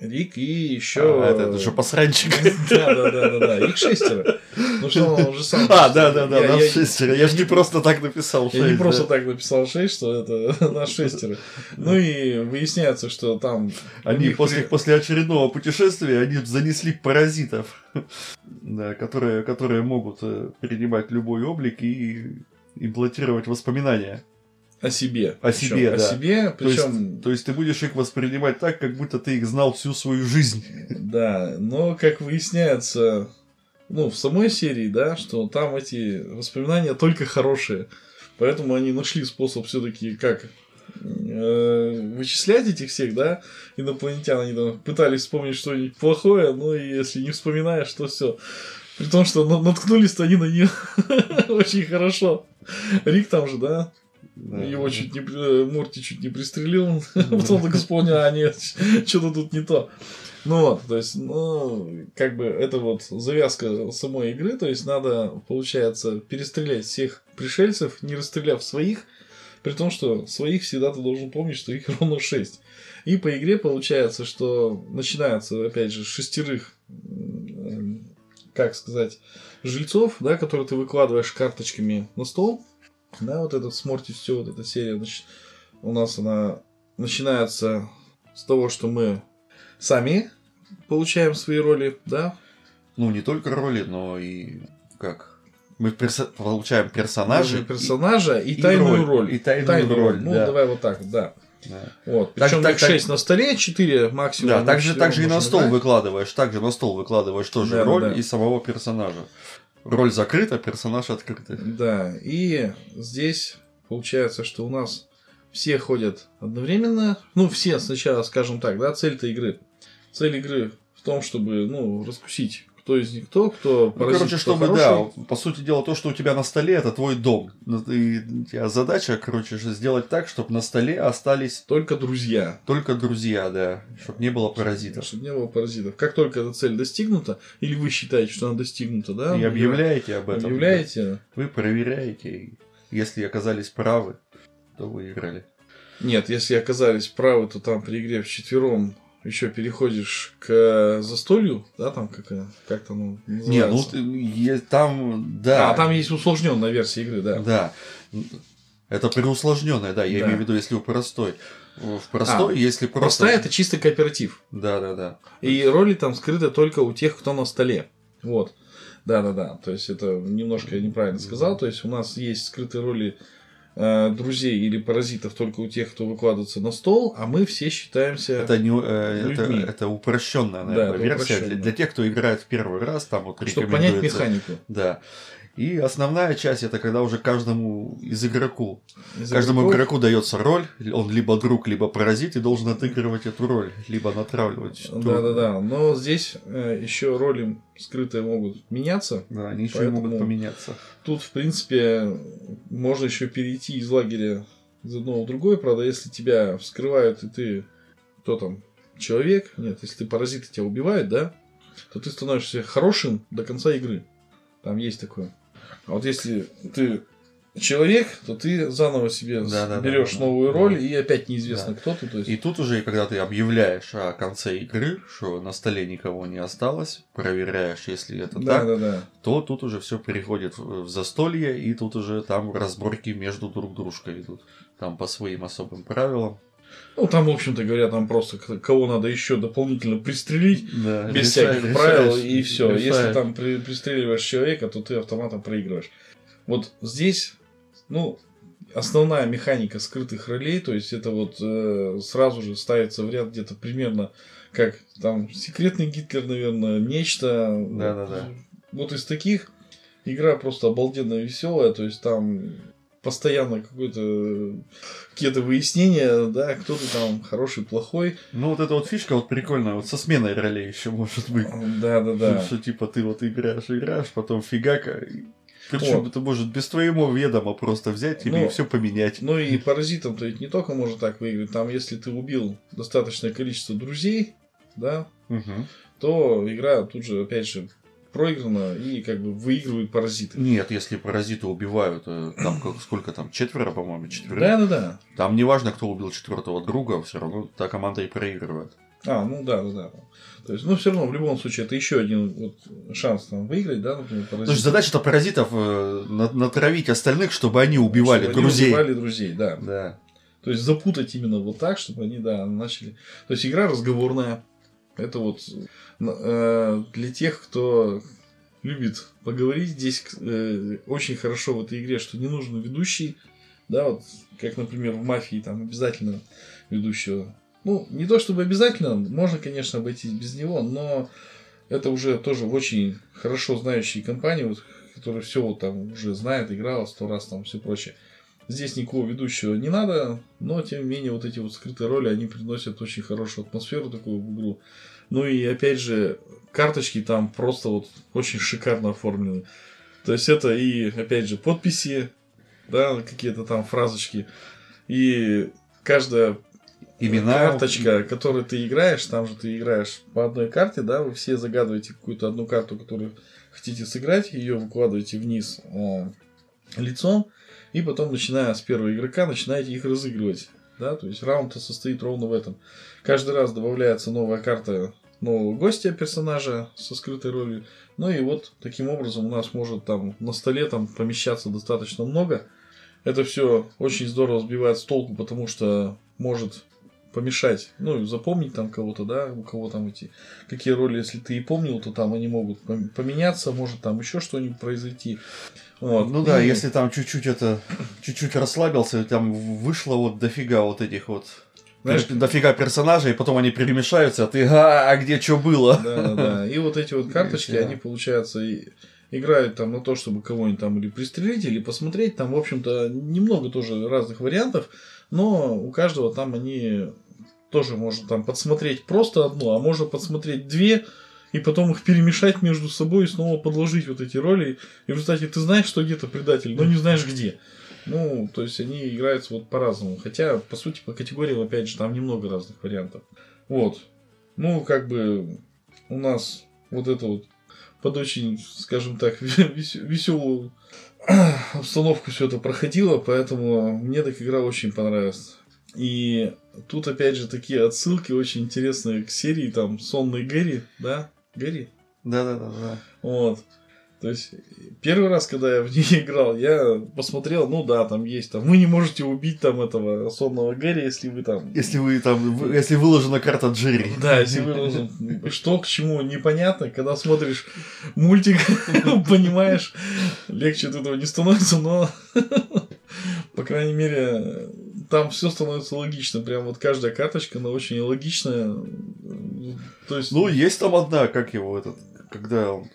Рик и еще... А, это, это же посранчик. *laughs* Да, да, да, да, да. Их шестеро. Ну что, он уже сам. А, да, да, да, нас шестеро. Я же не просто так написал шесть. Я не просто так написал шесть, что это *laughs* нас шестеро. Ну и выясняется, что там... Они после, после очередного путешествия, они занесли паразитов, *laughs* да, которые, которые могут э, принимать любой облик и имплантировать воспоминания. О себе. О причем, себе, да. О себе, причем... То есть, то есть ты будешь их воспринимать так, как будто ты их знал всю свою жизнь. Да, но как выясняется, ну, в самой серии, да, что там эти воспоминания только хорошие. Поэтому они нашли способ все-таки как э, вычислять этих всех, да, инопланетян. Они там пытались вспомнить что-нибудь плохое, но если не вспоминаешь, то все. При том, что наткнулись-то они на нее *laughs* очень хорошо. Рик там же, да, Да, его да. чуть не... Э, Морти чуть не пристрелил. Потом только вспомнил, а нет, *laughs* что-то тут не то. Ну вот, то есть, ну, как бы это вот завязка самой игры, то есть надо, получается, перестрелять всех пришельцев, не расстреляв своих, при том, что своих всегда ты должен помнить, что их *laughs* ровно 6. И по игре получается, что начинается, опять же, шестерых, как сказать, жильцов, да, которые ты выкладываешь карточками на стол. Да, вот этот Сморти все, вот эта серия, значит, у нас она начинается с того, что мы сами получаем свои роли, да? Ну, не только роли, но и как? Мы перso- получаем персонажа. персонажа и, и тайную роль. роль. И тайную, тайную роль. роль. Ну, да. давай вот так, да. Да. Вот. Причем так, так, 6 так, на столе, 4 максимум. Да, также, также и на стол да? выкладываешь, также на стол выкладываешь тоже да, роль да. и самого персонажа. Роль закрыта, персонаж открытый. Да, и здесь получается, что у нас все ходят одновременно. Ну, все сначала, скажем так, да, цель-то игры. Цель игры в том, чтобы, ну, раскусить кто из них кто, кто ну, короче, чтобы, хороший. да, по сути дела, то, что у тебя на столе, это твой дом. Ну, и у тебя задача, короче, же сделать так, чтобы на столе остались... Только друзья. Только друзья, да. Чтобы не было паразитов. Чтобы не было паразитов. Как только эта цель достигнута, или вы считаете, что она достигнута, да? И объявляете об этом. Объявляете. Да. Вы проверяете. Если оказались правы, то выиграли. Нет, если оказались правы, то там при игре в четвером еще переходишь к застолью, да, там как, как там называется? Не, ну там, да. А, там есть усложненная версия игры, да. Да. Это преусложненная, да, я да. имею в виду, если у простой. В простой, а, если просто. Простая это чисто кооператив. Да, да, да. И роли там скрыты только у тех, кто на столе. Вот. Да, да, да. То есть это немножко я неправильно сказал. То есть у нас есть скрытые роли Э, друзей или паразитов только у тех, кто выкладывается на стол, а мы все считаемся это не э, это, это упрощенная наверное, да, версия для, для тех, кто играет в первый раз, там вот Чтобы понять механику. Да. И основная часть это когда уже каждому из игроку, из каждому игроков... игроку дается роль, он либо друг, либо паразит, и должен отыгрывать эту роль, либо натравливать. Да, да, да. Но здесь э, еще роли скрытые могут меняться. Да, они еще могут поменяться. Тут, в принципе, можно еще перейти из лагеря из одного в другое, правда, если тебя вскрывают, и ты кто там, человек, нет, если ты паразиты тебя убивают, да, то ты становишься хорошим до конца игры. Там есть такое. А вот если ты человек, то ты заново себе да, да, берешь да, новую да, роль, да. и опять неизвестно, да. кто ты. То есть... И тут уже, когда ты объявляешь о конце игры, что на столе никого не осталось, проверяешь, если это да, так, да, да. то тут уже все переходит в застолье, и тут уже там разборки между друг дружкой идут. Там по своим особым правилам. Ну, там, в общем-то говоря, там просто кого надо еще дополнительно пристрелить да, без решай, всяких решаешь, правил, и все. Если там при, пристреливаешь человека, то ты автоматом проигрываешь. Вот здесь, ну, основная механика скрытых ролей, то есть это вот э, сразу же ставится в ряд где-то примерно как там секретный Гитлер, наверное, нечто. Да, да, да. Вот из таких игра просто обалденно веселая, то есть там постоянно какое-то какие-то выяснения, да, кто ты там хороший, плохой. Ну, вот эта вот фишка вот прикольная, вот со сменой ролей еще может быть. Да, да, да. Что, типа ты вот играешь, играешь, потом фигака. Причем это может без твоего ведома просто взять или ну, все поменять. Ну и паразитом то ведь не только можно так выиграть. Там, если ты убил достаточное количество друзей, да, угу. то игра тут же, опять же, проиграно и как бы выигрывают паразиты. Нет, если паразиты убивают, э, там сколько там, четверо, по-моему, четверо. Да, да, да. Там не важно, кто убил четвертого друга, все равно та команда и проигрывает. А, ну да, да, да. То есть, ну, все равно, в любом случае, это еще один вот шанс там выиграть, да, например, паразитов. То есть, задача-то паразитов э, натравить остальных, чтобы они убивали чтобы друзей. Они убивали друзей, да. Да. То есть, запутать именно вот так, чтобы они, да, начали. То есть, игра разговорная. Это вот Э, для тех, кто любит поговорить, здесь э, очень хорошо в этой игре, что не нужен ведущий, да, вот как, например, в мафии там обязательно ведущего. Ну, не то чтобы обязательно, можно, конечно, обойтись без него, но это уже тоже очень хорошо знающие компании, вот, которые все вот там уже знают, играла сто раз там все прочее. Здесь никакого ведущего не надо, но тем не менее вот эти вот скрытые роли, они приносят очень хорошую атмосферу такую в игру. Ну и опять же, карточки там просто вот очень шикарно оформлены. То есть это и, опять же, подписи да, какие-то там фразочки. И каждая Имена. карточка, которую ты играешь, там же ты играешь по одной карте, да, вы все загадываете какую-то одну карту, которую хотите сыграть, ее выкладываете вниз э, лицом, и потом, начиная с первого игрока, начинаете их разыгрывать. Да, то есть раунд состоит ровно в этом. Каждый раз добавляется новая карта нового гостя персонажа со скрытой ролью. Ну и вот таким образом у нас может там на столе там помещаться достаточно много. Это все очень здорово сбивает с толку, потому что может помешать, ну, запомнить там кого-то, да, у кого там эти, какие роли, если ты и помнил, то там они могут поменяться, может там еще что-нибудь произойти. Вот. Ну да, и... если там чуть-чуть это, чуть-чуть расслабился, там вышло вот дофига вот этих вот знаешь, дофига персонажей, и потом они перемешаются, а ты, а, а где что было? Да, да, да. И вот эти вот *laughs* карточки, они, получается, и играют там на то, чтобы кого-нибудь там или пристрелить, или посмотреть. Там, в общем-то, немного тоже разных вариантов, но у каждого там они тоже можно там подсмотреть просто одну, а можно подсмотреть две, и потом их перемешать между собой и снова подложить вот эти роли. И в результате ты знаешь, что где-то предатель, но не знаешь где. Ну, то есть они играются вот по-разному. Хотя, по сути, по категориям, опять же, там немного разных вариантов. Вот. Ну, как бы у нас вот это вот под очень, скажем так, *laughs* веселую *clears throat* обстановку все это проходило, поэтому мне так игра очень понравилась. И тут опять же такие отсылки очень интересные к серии, там, Сонный Гэри, да? Гэри? Да-да-да. Вот. То есть, первый раз, когда я в ней *laughs* играл, я посмотрел, ну да, там есть там, вы не можете убить там этого сонного Гэри, если вы там... Если вы там, если выложена карта Джерри. *laughs* Да, если выложен, что к чему, непонятно, когда смотришь мультик, *laughs* понимаешь, легче от этого не становится, но, по крайней мере, там все становится логично, прям вот каждая карточка, она очень логичная, то есть... Ну, есть там одна, как его этот, когда он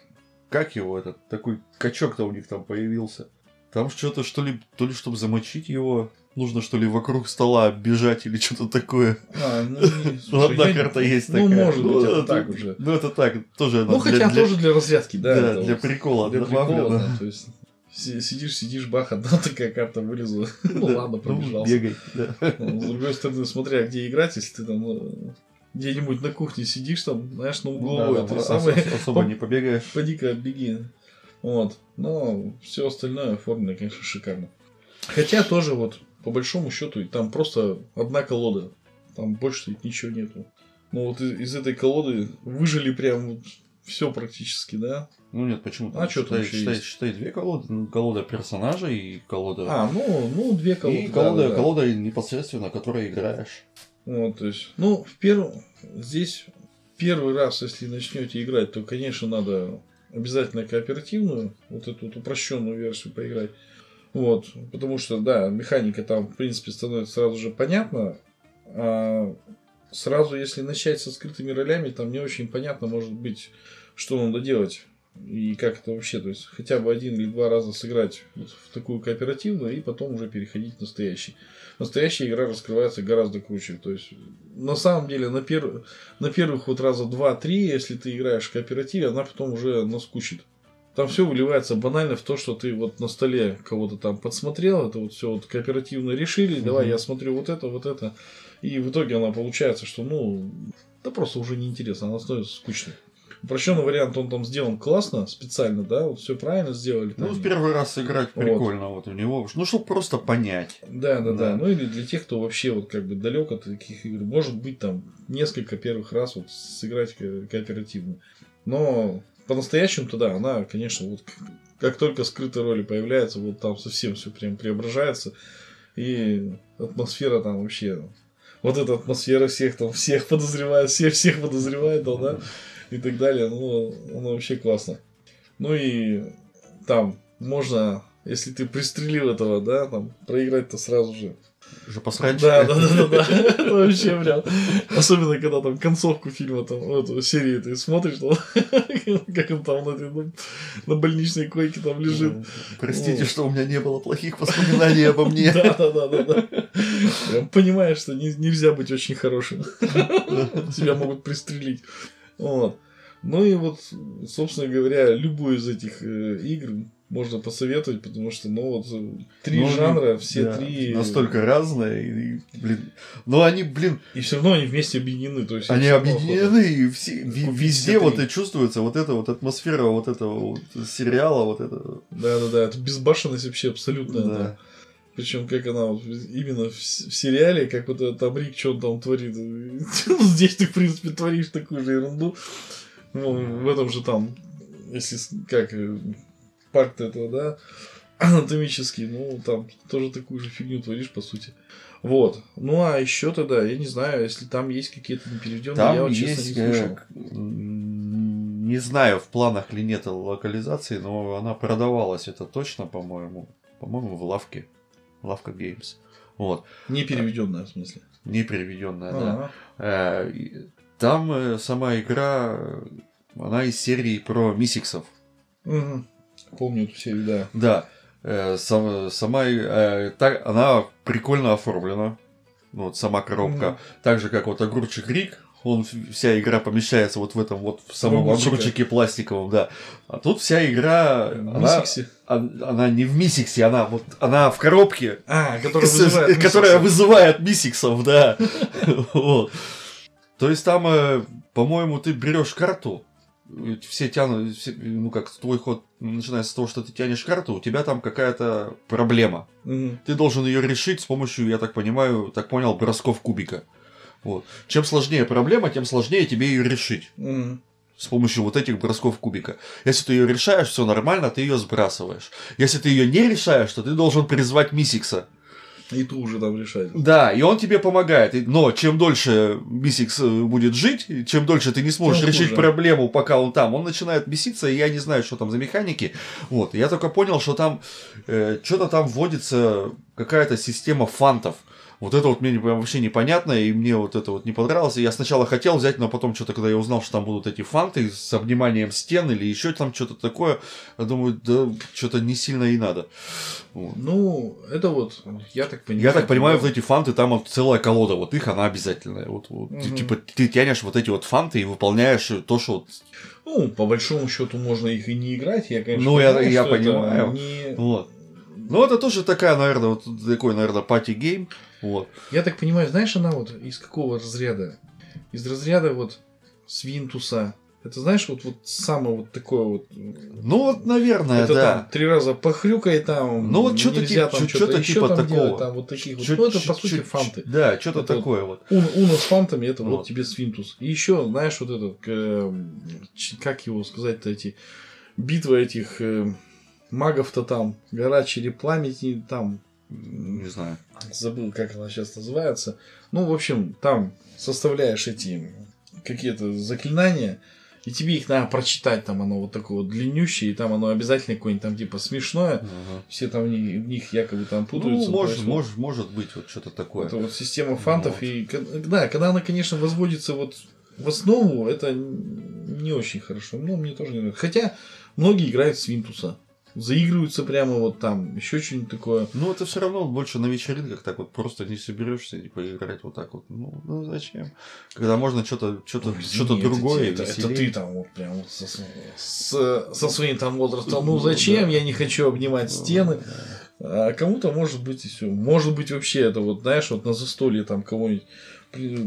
как его этот, такой качок-то у них там появился. Там что-то, что ли, то ли, чтобы замочить его, нужно, что ли, вокруг стола бежать или что-то такое. А, ну, не, *laughs* слушай, Одна я... карта есть ну, такая. Ну, может быть, это, это так уже. Ну, это так, тоже. Ну, хотя для, тоже для разрядки, да. Да, для вот, прикола. Для прикола, да. То есть, сидишь, сидишь, бах, одна *laughs* такая карта вылезла. *laughs* Ну, ладно, пробежался. Бегай, да. Ну, с другой стороны, смотря где играть, если ты там ну, где-нибудь на кухне сидишь там, знаешь, на угловой, да, ты самое... Особо не побегаешь. Поди-ка, беги. Вот. Но все остальное оформлено, конечно, шикарно. Хотя тоже вот, по большому счету, там просто одна колода. Там больше ничего нету. Но вот из, из этой колоды выжили прям вот все практически, да? Ну нет, почему? А что там еще считай, есть? Считай, две колоды. Ну, колода персонажей и колода... А, ну, ну две колоды. И колода, да, да. колода непосредственно, которой играешь. Вот, то есть, ну, в первом, здесь первый раз, если начнете играть, то, конечно, надо обязательно кооперативную, вот эту вот упрощенную версию поиграть. Вот, потому что, да, механика там, в принципе, становится сразу же понятна, а сразу, если начать со скрытыми ролями, там не очень понятно, может быть, что надо делать. И как это вообще, то есть хотя бы один или два раза сыграть вот в такую кооперативную и потом уже переходить в настоящий настоящая игра раскрывается гораздо круче. То есть, на самом деле, на, пер... на первых вот раза два-три, если ты играешь в кооперативе, она потом уже наскучит. Там все выливается банально в то, что ты вот на столе кого-то там подсмотрел, это вот все вот кооперативно решили, давай я смотрю вот это, вот это. И в итоге она получается, что ну, да просто уже неинтересно, она становится скучной. Упрощенный вариант, он там сделан классно, специально, да, вот все правильно сделали. Ну, в первый раз сыграть прикольно, вот, вот у него, ну, чтобы просто понять. Да, да, да, Ну, или для тех, кто вообще вот как бы далек от таких игр, может быть, там несколько первых раз вот сыграть ко- кооперативно. Но по-настоящему-то да, она, конечно, вот как только скрытые роли появляются, вот там совсем все прям преображается. И атмосфера там вообще вот эта атмосфера всех там, всех подозревает, всех всех подозревает, да, и так далее. Ну, оно вообще классно. Ну и там можно, если ты пристрелил этого, да, там проиграть-то сразу же. Уже посрать. Да, да, да, да, да. Это *laughs* вообще прям. Особенно, когда там концовку фильма, там, эту серии ты смотришь, там, *laughs* как он там на, этой, на больничной койке там лежит. Простите, вот. что у меня не было плохих воспоминаний обо мне. *laughs* Да, да, да, да, да. Прям понимаешь, что не, нельзя быть очень хорошим. Тебя могут пристрелить. Вот. Ну и вот, собственно говоря, любую из этих э, игр можно посоветовать, потому что, ну, вот, три ну, жанра, все да, три... Настолько разные, и, блин... Но они, блин... И все равно они вместе объединены, то есть... Они объединены, и все, везде вот и чувствуется вот эта вот атмосфера вот этого вот сериала, вот это... Да-да-да, это безбашенность вообще абсолютная, да. да. Причем как она вот, именно в, в сериале, как вот там Рик что он там творит. *laughs* Здесь ты, в принципе, творишь такую же ерунду. Ну, в этом же там, если как э, парк этого, да, *clears throat* анатомический, ну, там тоже такую же фигню творишь, по сути. Вот. Ну, а еще тогда, я не знаю, если там есть какие-то непереведенные, там я вот, честно, есть, не слышал. Не знаю, в планах ли нет локализации, но она продавалась, это точно, по-моему. По-моему, в лавке. Лавка Games. Вот. Не переведенная, в смысле? Не переведенная, да. Э, там э, сама игра, она из серии про мисиксов. Угу. Помню эту серию, да. Да. Э, сама, сама так, она прикольно оформлена. Ну, вот сама коробка. Угу. Так же, как вот огурчик Рик, он вся игра помещается вот в этом вот в самом огурчике пластиковом, да. А тут вся игра, в она, она, она не в мисиксе, она вот она в коробке, а, которая, *laughs* вызывает которая вызывает мисиксов, да. *laughs* То есть там, э, по-моему, ты берешь карту, все тянут, все, ну как твой ход начинается с того, что ты тянешь карту, у тебя там какая-то проблема. Угу. Ты должен ее решить с помощью, я так понимаю, так понял, бросков кубика. Вот. Чем сложнее проблема, тем сложнее тебе ее решить. Mm. С помощью вот этих бросков кубика. Если ты ее решаешь, все нормально, ты ее сбрасываешь. Если ты ее не решаешь, то ты должен призвать Мисикса. И ту уже там решать. Да, и он тебе помогает. Но чем дольше Мисикс э, будет жить, чем дольше ты не сможешь тем решить хуже. проблему, пока он там, он начинает беситься, и я не знаю, что там за механики. Вот, я только понял, что там э, что-то там вводится какая-то система фантов. Вот это вот мне вообще непонятно, и мне вот это вот не понравилось. я сначала хотел взять, но потом что-то, когда я узнал, что там будут эти фанты с обниманием стен или еще там что-то такое, я думаю, да, что-то не сильно и надо. Вот. Ну, это вот, я так понимаю. Я так понимаю, вот эти фанты, там вот целая колода, вот их она обязательная. Вот, вот угу. ты, типа, ты тянешь вот эти вот фанты и выполняешь то, что вот ну, по большому счету можно их и не играть, я, конечно, ну, понимаю, я, я понимаю. Не... Вот. Ну, это тоже такая, наверное, вот такой, наверное, party game. Вот. Я так понимаю, знаешь, она вот из какого разряда? Из разряда вот Свинтуса. Это знаешь, вот, вот самое вот такое вот. Ну вот, наверное, это да. Там, три раза похрюкай там. Ну вот что-то типа, там что-то типа там такого. Делать, там, вот таких вот. Ну это по сути фанты. Да, что-то такое вот. вот. Уно с фантами это вот. вот тебе свинтус. И еще, знаешь, вот этот, как его сказать-то эти битвы этих э, магов-то там, гора черепламени там. Не знаю. Забыл, как она сейчас называется. Ну, в общем, там составляешь эти какие-то заклинания, и тебе их надо прочитать, там оно вот такое вот длиннющее, и там оно обязательно какое-нибудь там типа смешное, ага. все там в них, в них якобы там путаются. Ну, может, может, может быть вот что-то такое. Это вот система фантов, вот. и да, когда она, конечно, возводится вот в основу, это не очень хорошо. Ну, мне тоже не нравится. Хотя многие играют с Винтуса заигрываются прямо вот там, еще что-нибудь такое. Ну, это все равно больше на вечеринках так вот просто не соберешься и поиграть вот так вот. Ну, ну зачем? Когда можно что-то что-то ну, что-то другое. Это, это, ты там вот прям вот со, с, со своим там возрастом. Ну, ну зачем? Да. Я не хочу обнимать ну, стены. А кому-то может быть и все. Может быть вообще это вот, знаешь, вот на застолье там кого-нибудь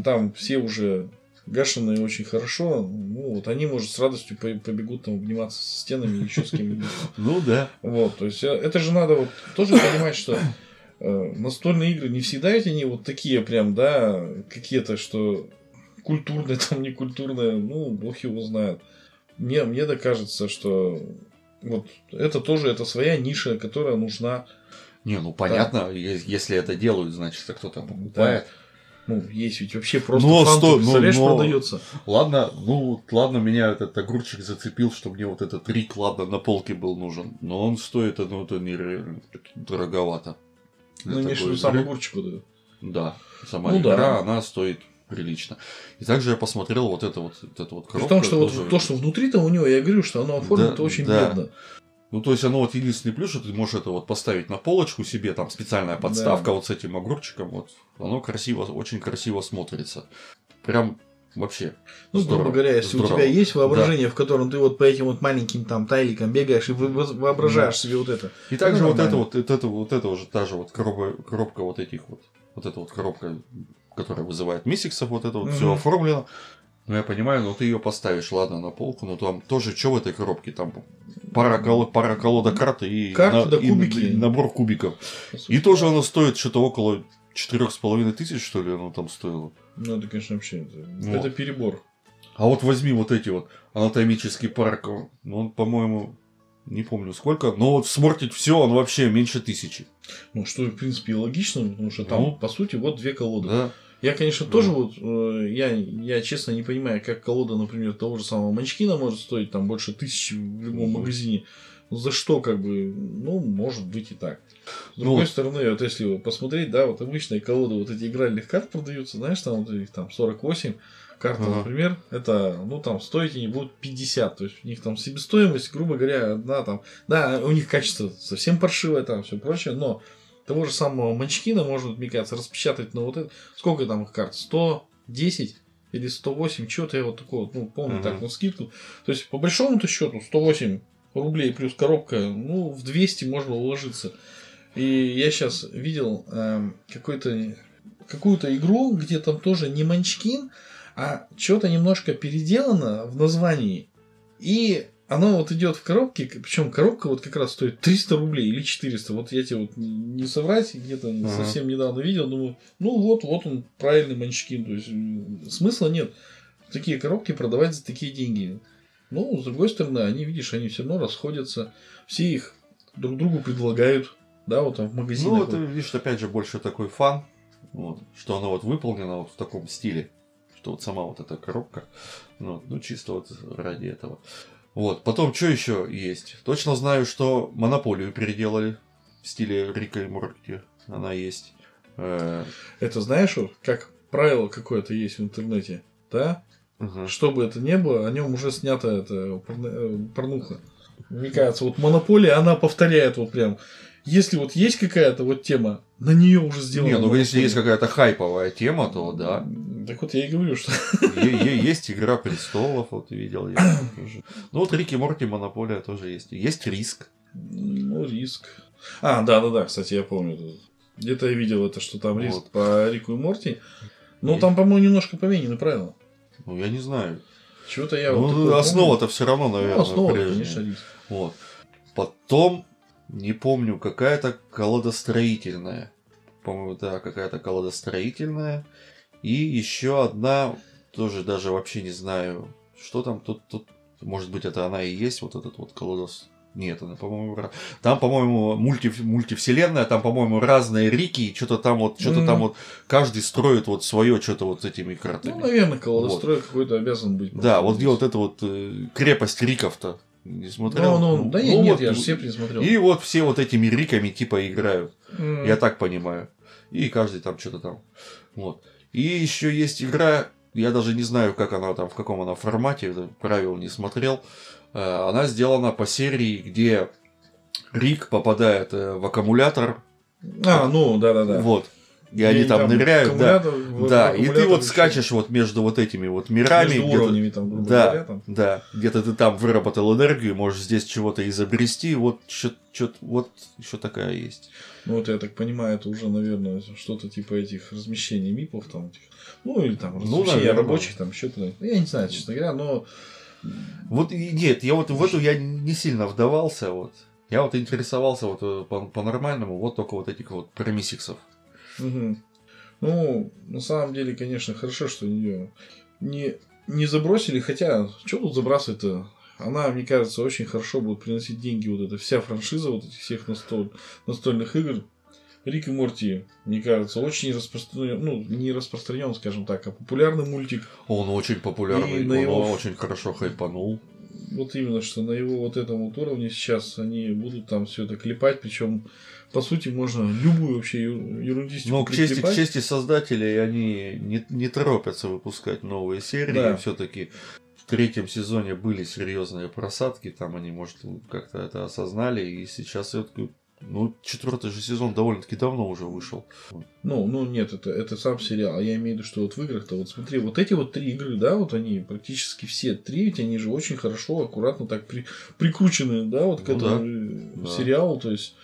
там все уже гашеные очень хорошо, ну, вот они, может, с радостью побегут там обниматься со стенами еще с кем-нибудь. *laughs* Ну, да. Вот, то есть, э, это же надо вот тоже понимать, что э, настольные игры не всегда эти они вот такие прям, да, какие-то, что культурные, *laughs* там, не культурные, ну, бог его знает. Мне, мне так кажется, что вот это тоже, это своя ниша, которая нужна. Не, ну понятно, да. если это делают, значит, кто-то покупает. Да. Ну, есть ведь вообще просто но, фанту, сто, представляешь, но, продается. Ладно, ну, ладно, меня этот огурчик зацепил, что мне вот этот рик, ладно, на полке был нужен. Но он стоит, ну, это нереально дороговато. Ну, имеешь в виду сам огурчик вот? Да, сама ну, игра, да. она стоит прилично. И также я посмотрел вот это вот, вот это вот коробка. Потому что тоже... вот то, что внутри-то у него, я говорю, что оно оформлено да, очень да. бедно. Ну, то есть, оно вот единственный плюс, что ты можешь это вот поставить на полочку себе, там специальная подставка да. вот с этим огурчиком, вот. Оно красиво, очень красиво смотрится. Прям вообще. Ну, здорово, грубо говоря, если здорово. у тебя есть воображение, да. в котором ты вот по этим вот маленьким там тайликам бегаешь и воображаешь да. себе вот это. И также вот это вот, это, вот это уже та же вот коробка, коробка вот этих вот, вот эта вот коробка, которая вызывает миссиксов, вот это вот угу. все оформлено. Ну, я понимаю, но ты ее поставишь, ладно, на полку, но там тоже что в этой коробке? Там пара, кол пара колода карт и, Карты, на, да, кубики. и набор кубиков. И тоже оно стоит что-то около четырех с половиной тысяч, что ли, оно там стоило. Ну, это, конечно, вообще, это, вот. это перебор. А вот возьми вот эти вот анатомический парк, ну, он, по-моему, не помню сколько, но вот смортить все, он вообще меньше тысячи. Ну, что, в принципе, и логично, потому что там, ну, по сути, вот две колоды. Да. Я, конечно, да. тоже вот, э, я, я честно не понимаю, как колода, например, того же самого Манчкина может стоить там больше тысячи в любом магазине. За что, как бы, ну, может быть и так. С другой ну, стороны, вот если посмотреть, да, вот обычные колоды, вот эти игральных карт продаются, знаешь, там вот их там 48 карта, ага. например, это, ну, там, стоить они будут 50, то есть у них там себестоимость, грубо говоря, одна там, да, у них качество совсем паршивое, там, все прочее, но того же самого Манчкина можно, мне кажется, распечатать на вот это. Сколько там их карт? 110 или 108, что-то я вот такое, ну, помню uh-huh. так, на скидку. То есть, по большому-то счету, 108 рублей плюс коробка, ну, в 200 можно уложиться. И я сейчас видел э, какой-то какую-то игру, где там тоже не Манчкин, а что-то немножко переделано в названии. И оно вот идет в коробке, причем коробка вот как раз стоит 300 рублей или 400. Вот я тебе вот не соврать, где-то ага. совсем недавно видел, думаю, ну вот, вот он правильный манчкин. То есть смысла нет такие коробки продавать за такие деньги. Ну, с другой стороны, они, видишь, они все равно расходятся, все их друг другу предлагают, да, вот там в магазине. Ну, это, видишь, опять же, больше такой фан, вот, что оно вот выполнено вот в таком стиле, что вот сама вот эта коробка, ну, ну чисто вот ради этого. Вот. Потом, что еще есть? Точно знаю, что монополию переделали в стиле Рика и Морти. Она есть. Э, это знаешь, вот, как правило какое-то есть в интернете, да? Угу. Что бы это ни было, о нем уже снята это э, порнуха. Мне кажется, вот монополия, она повторяет вот прям. Если вот есть какая-то вот тема, на нее уже сделано. Не, ну если есть какая-то хайповая тема, то да. Так вот я и говорю, что... Есть Игра престолов, вот видел я. Ну вот Рики Морти Монополия тоже есть. Есть риск. Ну, риск. А, да, да, да, кстати, я помню. Где-то я видел это, что там риск по Рику и Морти. Ну, там, по-моему, немножко поменены правила. Ну, я не знаю. Чего-то я ну, вот основа-то все равно, наверное, ну, основа, конечно, риск. Вот. Потом не помню, какая-то колодостроительная. По-моему, да, какая-то колодостроительная. И еще одна, тоже даже вообще не знаю, что там тут, тут, может быть, это она и есть, вот этот вот колодос. Нет, она, по-моему, там, по-моему, мульти, мультивселенная, там, по-моему, разные рики, что-то там вот, что-то mm. там вот, каждый строит вот свое что-то вот с этими картами. Ну, наверное, колодострой вот. какой-то обязан быть. Да, вот где вот эта вот э, крепость риков-то не смотрел. Ну, ну, да ну, нет, вот, я же все пересмотрел. И вот все вот этими риками типа играют. Mm. Я так понимаю. И каждый там что-то там. Вот. И еще есть игра, я даже не знаю, как она там, в каком она формате, правил не смотрел. Э, она сделана по серии, где Рик попадает э, в аккумулятор. А, ну, да-да-да. Вот. И они там, там ныряют, да. Да, и ты вот скачешь вот между вот этими вот мирами. Между уровнями там, грубо да, говоря, там. Да, где-то ты там выработал энергию, можешь здесь чего-то изобрести, вот что-то, вот еще такая есть. Ну вот я так понимаю, это уже, наверное, что-то типа этих размещений мипов там, этих, ну или там ну, размещения ну, рабочих там, что-то, я не знаю, честно говоря, но... Вот нет, я вот в эту я не сильно вдавался, вот. Я вот интересовался вот э, по-нормальному, по вот только вот этих вот промисиксов. Угу. Ну, на самом деле, конечно, хорошо, что ее не, не забросили, хотя, что тут забрасывать-то? Она, мне кажется, очень хорошо будет приносить деньги, вот эта вся франшиза вот этих всех настоль, настольных игр. Рик и Морти, мне кажется, очень распространен, ну, не распространен, скажем так, а популярный мультик. Он очень популярный, он его... очень хорошо хайпанул. Вот именно, что на его вот этом вот уровне сейчас они будут там все это клепать, причем по сути, можно любую вообще ерундистику Но к чести, к чести создателей, они не, не торопятся выпускать новые серии. Да. Все-таки третьем сезоне были серьезные просадки, там они, может, как-то это осознали, и сейчас все-таки Ну, четвертый же сезон довольно-таки давно уже вышел. Ну, ну нет, это, это сам сериал. А я имею в виду, что вот в играх-то, вот смотри, вот эти вот три игры, да, вот они практически все три, ведь они же очень хорошо, аккуратно так при, прикручены, да, вот к ну, этому да. сериалу. То есть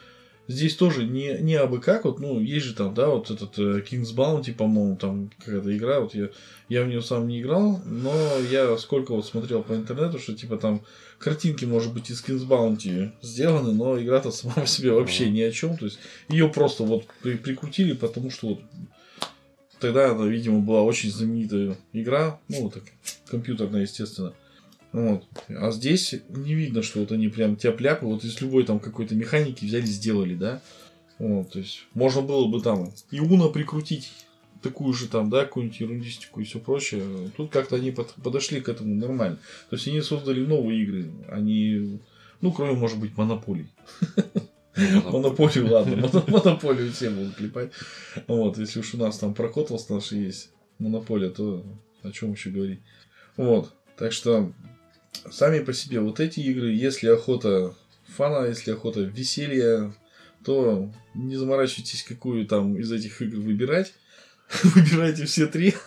здесь тоже не, не абы как, вот, ну, есть же там, да, вот этот э, King's Bounty, по-моему, там какая-то игра, вот я, я в нее сам не играл, но я сколько вот смотрел по интернету, что типа там картинки, может быть, из King's Bounty сделаны, но игра-то *laughs* сама по себе вообще ни о чем, то есть ее просто вот при, прикрутили, потому что вот тогда она, видимо, была очень знаменитая игра, ну, вот так, компьютерная, естественно. Вот. А здесь не видно, что вот они прям тяп-ляпы, вот из любой там какой-то механики взяли, сделали, да. Вот, то есть можно было бы там и Уна прикрутить такую же там, да, какую-нибудь ерундистику и все прочее. Тут как-то они под, подошли к этому нормально. То есть они создали новые игры. Они, ну, кроме, может быть, монополий. Монополию, ладно, монополию все будут клепать. Вот, если уж у нас там прокотлс наши есть, монополия, то о чем еще говорить. Вот, так что сами по себе вот эти игры, если охота фана, если охота веселья, то не заморачивайтесь, какую там из этих игр выбирать. *laughs* Выбирайте все три. *laughs*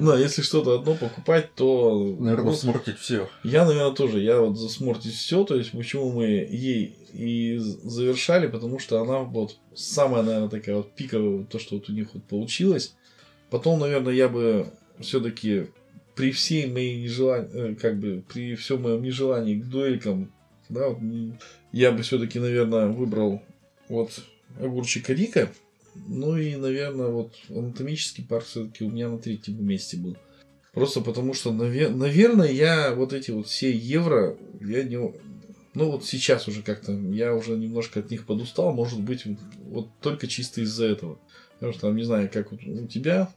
А если что-то одно покупать, то... Наверное, смортить все. Я, наверное, тоже. Я вот засмортить все. То есть, почему мы ей и завершали, потому что она вот самая, наверное, такая вот пиковая, то, что вот у них вот получилось. Потом, наверное, я бы все-таки при всей моей нежелании, э, как бы, при всем моем нежелании к дуэлькам, да, вот, я бы все-таки, наверное, выбрал вот огурчика Рика. Ну и, наверное, вот анатомический парк все-таки у меня на третьем месте был. Просто потому что, наверное, я вот эти вот все евро, я не... Ну вот сейчас уже как-то, я уже немножко от них подустал, может быть, вот только чисто из-за этого. Потому что там, не знаю, как вот у тебя,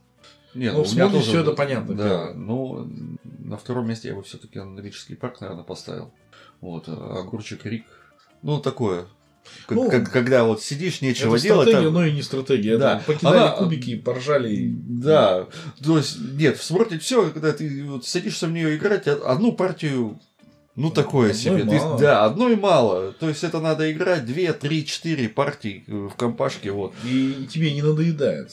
нет, ну, ну, у все это понятно. Да, ну, на втором месте я бы все-таки анатомический парк, наверное, поставил. Вот, а огурчик Рик. Ну, такое. Как, ну, как, когда вот сидишь, нечего это делать. Стратегия, там... но и не стратегия. Да. Это покидали Она... кубики, поржали. Да. То есть, нет, в сморте все, когда ты вот садишься в нее играть, одну партию ну, такое одной себе. Мало. Ты, да, одной мало. То есть, это надо играть 2, 3, 4 партии в компашке. Вот. И тебе не надоедает.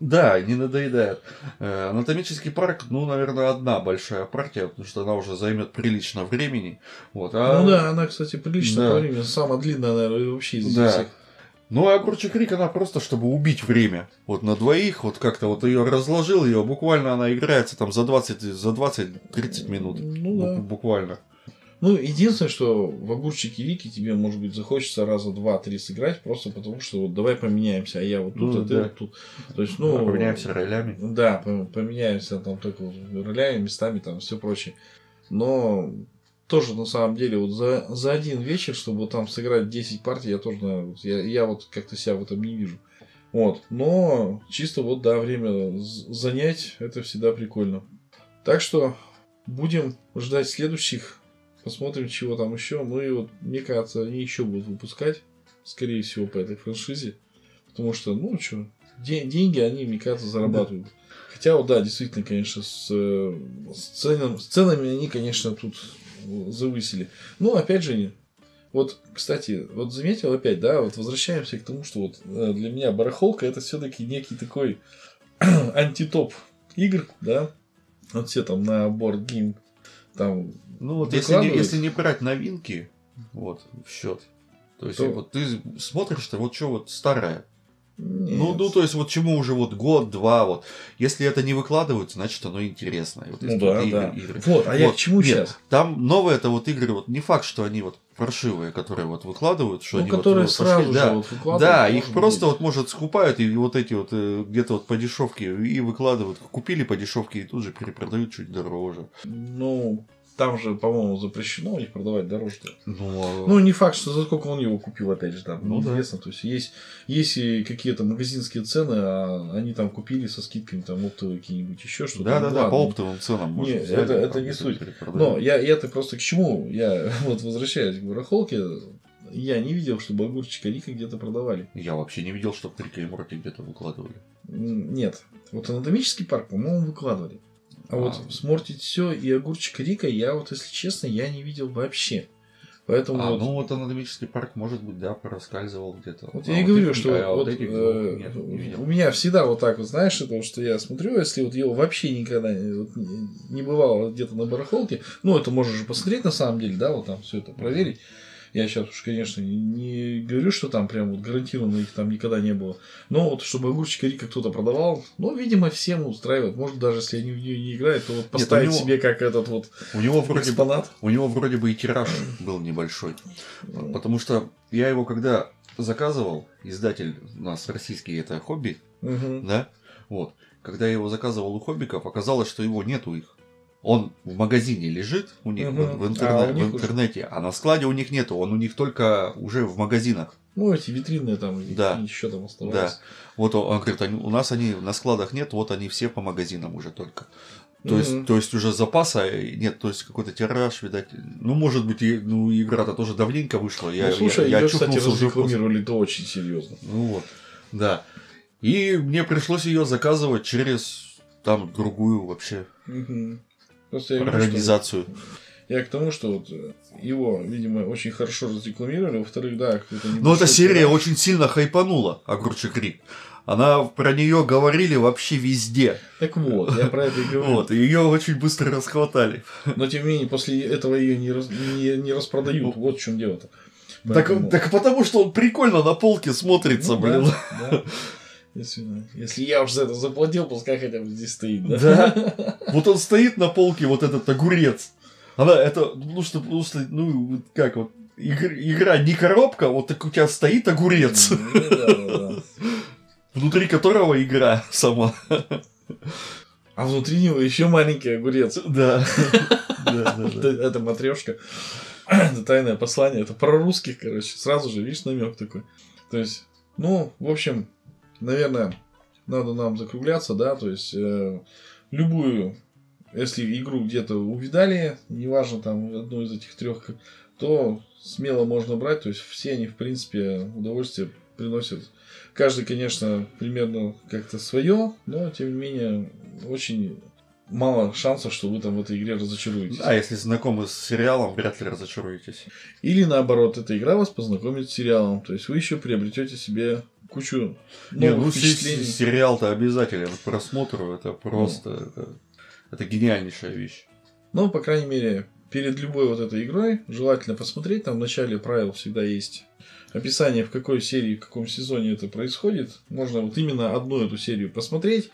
Да, не надоедает. Э, анатомический парк, ну, наверное, одна большая партия, потому что она уже займет прилично времени. Вот, а... Ну да, она, кстати, прилично да. по времени. Самая длинная, наверное, вообще из да. всех. Ну, а огурчик Рик, она просто, чтобы убить время. Вот на двоих, вот как-то вот ее разложил, ее буквально она играется там за 20, за 20-30 минут. Ну, да. Буквально. Ну, единственное, что в огурчике Рики тебе, может быть, захочется раза два-три сыграть, просто потому что вот давай поменяемся, а я вот тут, ну, а ты да. вот тут. То есть, ну, а поменяемся ролями. Да, поменяемся там только ролями, местами, там все прочее. Но тоже на самом деле вот за, за один вечер, чтобы там сыграть 10 партий, я тоже, наверное, я, я вот как-то себя в этом не вижу. Вот. Но чисто вот, да, время занять, это всегда прикольно. Так что будем ждать следующих Посмотрим, чего там еще. Ну и вот, мне кажется, они еще будут выпускать, скорее всего, по этой франшизе. Потому что, ну что, де- деньги они, мне кажется, зарабатывают. Да. Хотя, вот да, действительно, конечно, с, с, ценами, с ценами они, конечно, тут завысили. Но, опять же, вот, кстати, вот заметил опять, да, вот возвращаемся к тому, что вот э, для меня барахолка это все-таки некий такой *clears throat* антитоп игр, да. Вот все там на board game там ну вот если не, если не брать новинки, вот, в счет, то есть то... вот ты смотришь-то, вот что вот старое. Нет. Ну, ну, то есть, вот чему уже вот год-два, вот. Если это не выкладывают, значит, оно интересное. Вот, ну, да, да. Игры. Вот, а вот. я к чему Нет, сейчас? Там новые это вот игры, вот не факт, что они вот паршивые, которые вот выкладывают, что ну, они которые вот, сразу пошли, же да, вот выкладывают. Да, их просто быть. вот может скупают и вот эти вот э, где-то вот по дешевке и выкладывают. Купили по дешевке и тут же перепродают чуть дороже. Ну, там же, по-моему, запрещено их продавать дороже. Ну, а... ну, не факт, что за сколько он его купил, опять же, там, ну, неизвестно. Да. То есть, есть, есть и какие-то магазинские цены, а они там купили со скидками, там, оптовые какие-нибудь еще что-то. Да, да, да, по оптовым ценам. Не, взять, это, это не суть. Но я, я-то просто к чему? Я *laughs* вот возвращаюсь к барахолке, я не видел, чтобы огурчика Рика где-то продавали. Я вообще не видел, чтобы Рика и Морти где-то выкладывали. Нет. Вот анатомический парк, по-моему, выкладывали. А, а вот смортить все и огурчик Рика я вот, если честно, я не видел вообще. Поэтому а, вот... ну вот анатомический парк, может быть, да, проскальзывал где-то. Вот а я и вот говорю, что а вот, этих э, нет, не у меня всегда вот так вот, знаешь, это вот, что я смотрю, если вот его вообще никогда не, вот не- не бывало где-то на барахолке, ну, это можно же посмотреть на самом деле, да, вот там все это проверить. Я сейчас уж, конечно, не говорю, что там прям вот гарантированно их там никогда не было. Но вот чтобы огурчика Рика кто-то продавал, ну, видимо, всем устраивает. Может, даже если они в нее не играют, то вот поставить него- себе как этот вот У него вроде бы экспонат. У него вроде бы и тираж был небольшой. Потому что я его когда заказывал, издатель у нас российский, это хобби, да? Вот. Когда я его заказывал у хоббиков, оказалось, что его нет у их. Он в магазине лежит у них Мгм. в, в интерне- А у в них уже- интернете, а на складе у них нету. Он у них только уже в магазинах. Ну, эти витринные там, Да. еще там Да. оставались. Вот он, он говорит, они- у нас они на складах нет, вот они все по магазинам уже только. То, есть, Мгм. то есть уже запаса нет, то есть какой-то тираж, видать. Ну, может быть, и, ну, игра-то тоже давненько вышла. Я, ну, слушай, я, я ее, кстати, уже разрекламировали то очень серьезно. Ну вот, да. И мне пришлось ее заказывать через там другую вообще Просто я говорю, что организацию. я к тому, что вот э, его, видимо, очень хорошо разрекламировали. Во-вторых, да, какой-то Но небольшой эта серия тираж. очень сильно хайпанула, Огурчик Рик. Она про нее говорили вообще везде. Так вот, я про это и говорю. Вот, ее очень быстро расхватали. Но тем не менее, после этого ее не, раз- не, не распродают. Вот в чем дело-то. Так, Поэтому- так потому что он прикольно на полке смотрится, Ну, блин. да, да. Если, если я уже за это заплатил, пускай хотя бы здесь стоит, да? Да. *laughs* Вот он стоит на полке, вот этот огурец. Она, это, ну что, ну, что, ну, как вот, игр- игра не коробка, вот так у тебя стоит огурец, Ну, да, да, да. *laughs* внутри которого игра сама. А внутри него еще маленький огурец. Да. *laughs* Да, да, Это, да. это матрешка. Это тайное послание. Это про русских, короче. Сразу же, видишь, намек такой. То есть, ну, в общем, наверное, надо нам закругляться, да, то есть э, любую, если игру где-то увидали, неважно там одну из этих трех, то смело можно брать, то есть все они, в принципе, удовольствие приносят. Каждый, конечно, примерно как-то свое, но тем не менее очень мало шансов, что вы там в этой игре разочаруетесь. А если знакомы с сериалом, вряд ли разочаруетесь. Или наоборот, эта игра вас познакомит с сериалом. То есть вы еще приобретете себе кучу Не, ну сериал-то обязателен к просмотру, это просто, это, это гениальнейшая вещь. Но, по крайней мере, перед любой вот этой игрой желательно посмотреть. Там в начале правил всегда есть описание, в какой серии, в каком сезоне это происходит. Можно вот именно одну эту серию посмотреть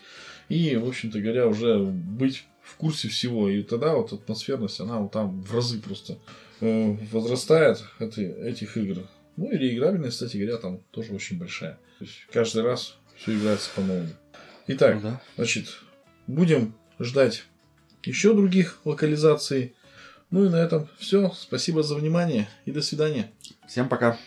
и, в общем-то говоря, уже быть в курсе всего. И тогда вот атмосферность, она вот там в разы просто э, возрастает эти, этих игр. Ну и реиграбельность, кстати говоря, там тоже очень большая. То есть каждый раз все играется по-новому. Итак, Ну да. Значит, будем ждать еще других локализаций. Ну и на этом все. Спасибо за внимание и до свидания. Всем пока.